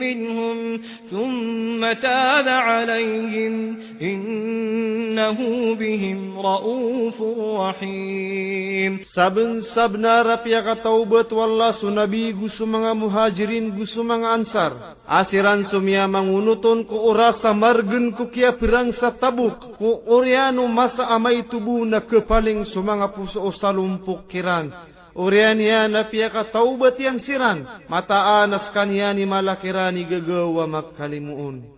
[SPEAKER 1] منهم ثم تاب عليهم إنه بهم رؤوف رحيم
[SPEAKER 2] muhajirin saben sabna rapia ka taubat wallah sunabi gusu mga muhajirin gusu mga ansar asiran sumia mangunuton ku urasa margen ku kia pirang sa tabuk ku urianu masa amai tubuh na kepaling sumanga puso osalumpuk kiran Urian ya na piyaka taubat yang siran. Mataan askan ya ni malakirani gegawa makalimu'un.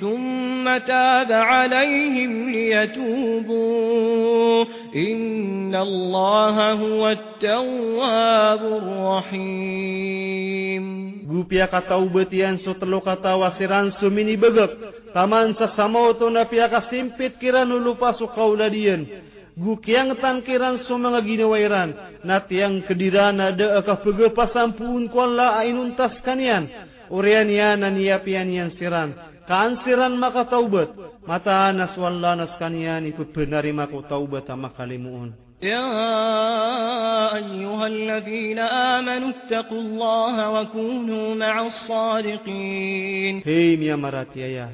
[SPEAKER 1] ثم تاب عليهم ليتوبوا إ ن الله هو التواب الرحيم
[SPEAKER 2] Gupiaka taubetian sotelo kata wasiran sumini begok. Taman sesama itu napiaka simpit kira nulu pasuk kau ladian. Gukiang tangkiran sumenga gini wairan. Natiang kedirana deakah begok pasampun kuala ainuntas kanian. Urianian naniapianian siran. siran kansiran maka taubat mata naswallah naskanian itu benar maka taubat sama kalimuun.
[SPEAKER 1] ya ayuhal ayyuhalladzina amanu taqullaha wa kunu ma'as sadiqin
[SPEAKER 2] hei miyamarat ya ya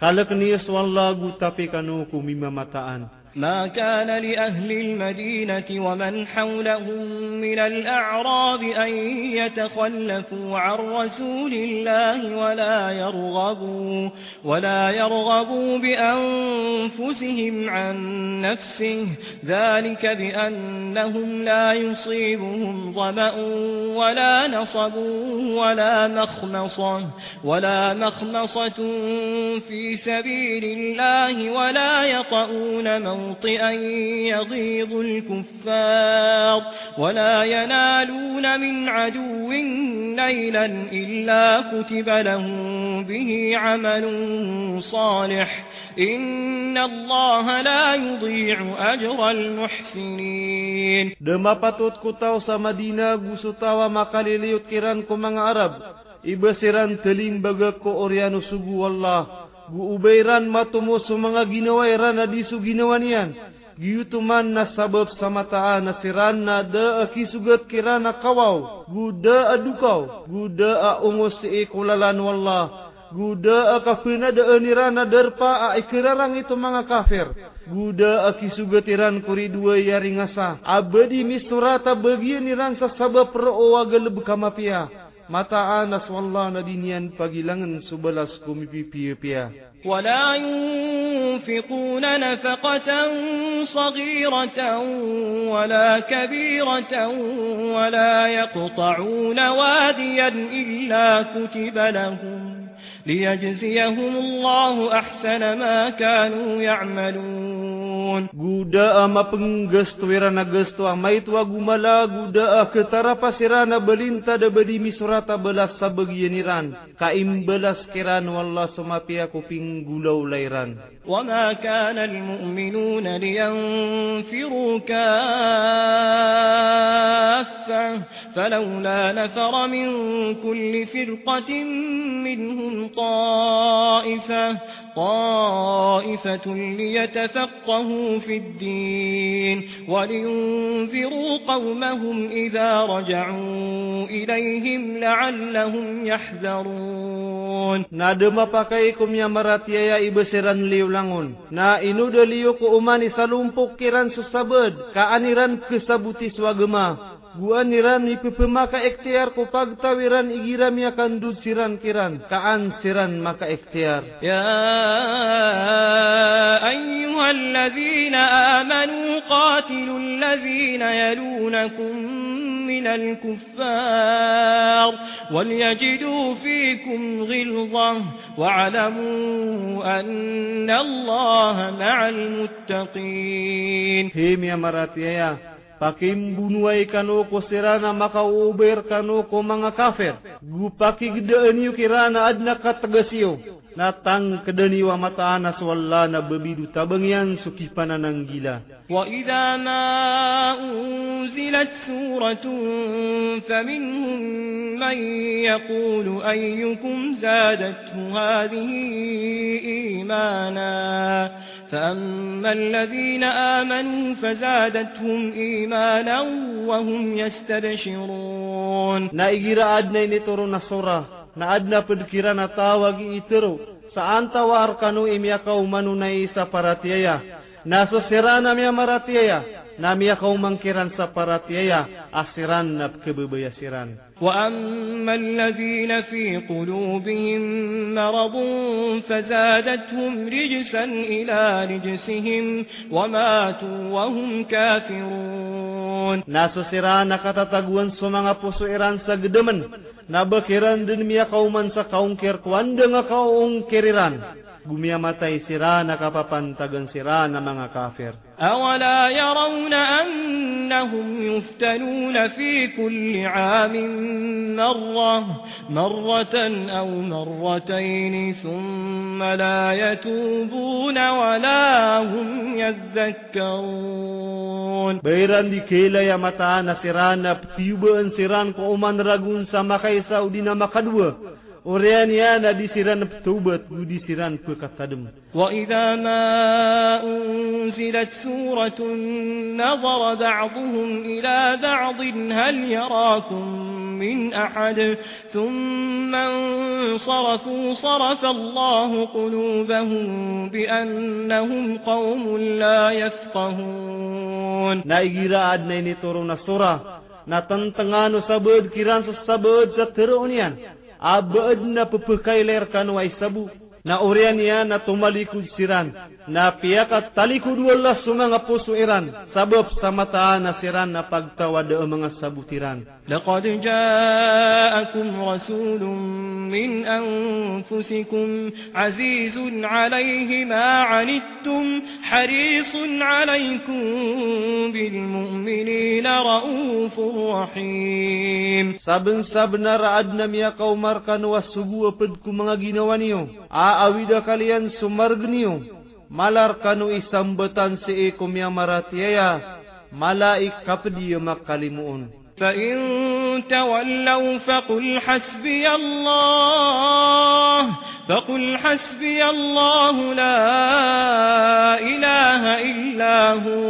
[SPEAKER 2] kalau kenis wallah gutapikanu kumima
[SPEAKER 1] mataan ما كان لأهل المدينة ومن حولهم من الأعراب أن يتخلفوا عن رسول الله ولا يرغبوا, ولا يرغبوا بأنفسهم عن نفسه ذلك بأنهم لا يصيبهم ظمأ ولا نصب ولا مخمصة, ولا مخمصة في سبيل الله ولا يطؤون موت الأرض أن يغيظ الكفار ولا ينالون من عدو نيلا إلا كتب لهم به عمل صالح إن الله لا يضيع أجر المحسنين Dan mapatut ku tau sa
[SPEAKER 2] Madina gusto tawa makaliliyot kiran ko mga Arab. Ibasiran teling baga ko oryano sugu Allah. guubairan matumo sa mga ginawairan na di su ginawanian. Giyutuman na sabab sa mataan na siran na daa kisugat kira na kawaw, guda adukaw, guda a umos si ikulalan wala, guda a kafir na daa nira na darpa a ikirarang ito mga kafir. Guda a iran kuri dua yari ngasa, abadi misurata bagian niran sa sabab roo agalib kamapiyah. mata anas wallah na pagilangan yan kumi pipi pia
[SPEAKER 1] Wala yunfiquna nafaqatan sagiratan wala kabiratan wala yaqta'una wadiyan illa kutiba lahum. ليجزيهم الله أحسن ما كانوا يعملون
[SPEAKER 2] غودا أما بنغس تويرا نغس توا ميت وغمالا غودا أكترا فسيرانا بلينتا دبدي مصورة بلاس سبغيانيران كائم بلاس كيران والله سما بياكو بنغولو ليران
[SPEAKER 1] وما كان المؤمنون لينفروا كافة فلولا نفر من كل فرقة منهم طائفة طائفة ليتفقهوا في الدين ولينذروا قومهم إذا رجعوا إليهم لعلهم
[SPEAKER 2] يحذرون نادم أبقائكم يا مراتيا يا إبسيران ليولانون نا إنو دليوك أماني سلومبوك كيران سسابد كأنيران كسابوتي سواغما guan iran ipi pemaka ektiar ku pagtawiran igiram ya kandut siran kiran kaan siran maka
[SPEAKER 1] ektiar ya ayyuhalladzina amanu qatilu ladzina yalunakum من الكفار وليجدوا فيكم غلظة واعلموا أن الله مع المتقين
[SPEAKER 2] هم يا مراتي pakimbunuai kanu ko serana maka uber kanu ko mga kafir gupaki gedeen yu kirana adna kategesio natang kedeni wa mata anas wallana bebidu tabengian suki pananang gila wa idha ma unzilat suratun faminhum
[SPEAKER 1] man yakulu ayyukum zadatu hadihi imanah فأما الذين آمنوا فزادتهم إيمانا وهم
[SPEAKER 2] يستبشرون نأجر أدنى نتر نصورا نأدنى بدكيرانا نتاوغ إترو سأنت واركانو اميا يقومنوا نايسا فراتيا ناسو سيرانا ميا مراتيايا nami ya kau mangkiran separat ya asiran nab kebebe asiran.
[SPEAKER 1] Wa amma alladhina fi qulubihim maradun fazadatuhum rijsan ila rijsihim wa matu wa hum kafirun.
[SPEAKER 2] Nasu siran nakata taguan sumanga puso iran sa gedemen. Nabakiran dunmiya kauman sa kaungkir kuandunga kaungkiriran. gumiyamatay sira, nakapapantagan sira ng mga kafir.
[SPEAKER 1] Awala يَرَوْنَ annahum يُفْتَنُونَ fi kulli عَامٍ مَرَّةٍ مَرَّةً أَوْ مَرَّتَيْنِ ثُمَّ لَا يَتُوبُونَ وَلَا هُمْ يَذَّكَّرُونَ
[SPEAKER 2] Bayran di kaila ya mataan na sirana, tiyubaan siran ko uman ragun sa makaisa o di na makadwa. وريانيانا دي سيران بتوبت ودي سيران كتدم
[SPEAKER 1] وإذا ما أنزلت سورة نظر بعضهم إلى بعض هل يراكم من أحد ثم انصرفوا صرف الله قلوبهم بأنهم قوم لا
[SPEAKER 2] يفقهون نايجيرا أدنيني تورونا سورة نتنتنغانو سبود كيران سبود سترونيان abadna pepekai lerkan waisabu. na urian niya na tumalikod siran, na piyak at talikod wala sa mga puso iran, sabab sa mata na siran na pagtawad o mga sabutiran. Laqad
[SPEAKER 1] ja'akum rasulun min anfusikum azizun alayhi ma anittum harisun alaykum bil mu'minina raufur rahim. Sabang sabna
[SPEAKER 2] raad na miya kaumarkan wa subuwa pad mga ginawa niyo. awida kalian sumargniu malar kanu isambetan si yang maratiaya malaik kapdiu makalimuun.
[SPEAKER 1] فإن تولوا فقل حسبي الله فقل حسبي الله لا إله إلا هو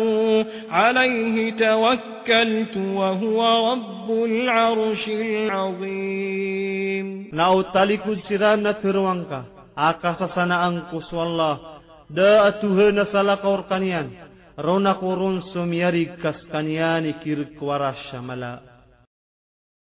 [SPEAKER 1] عليه توكلت وهو رب العرش العظيم
[SPEAKER 2] ناو تالي كل سيران نتروانكا akasasanaan ku su Allah da atuhana salah kaur kanian ronaku ron sumiari kas kanian ikir kuara syamala'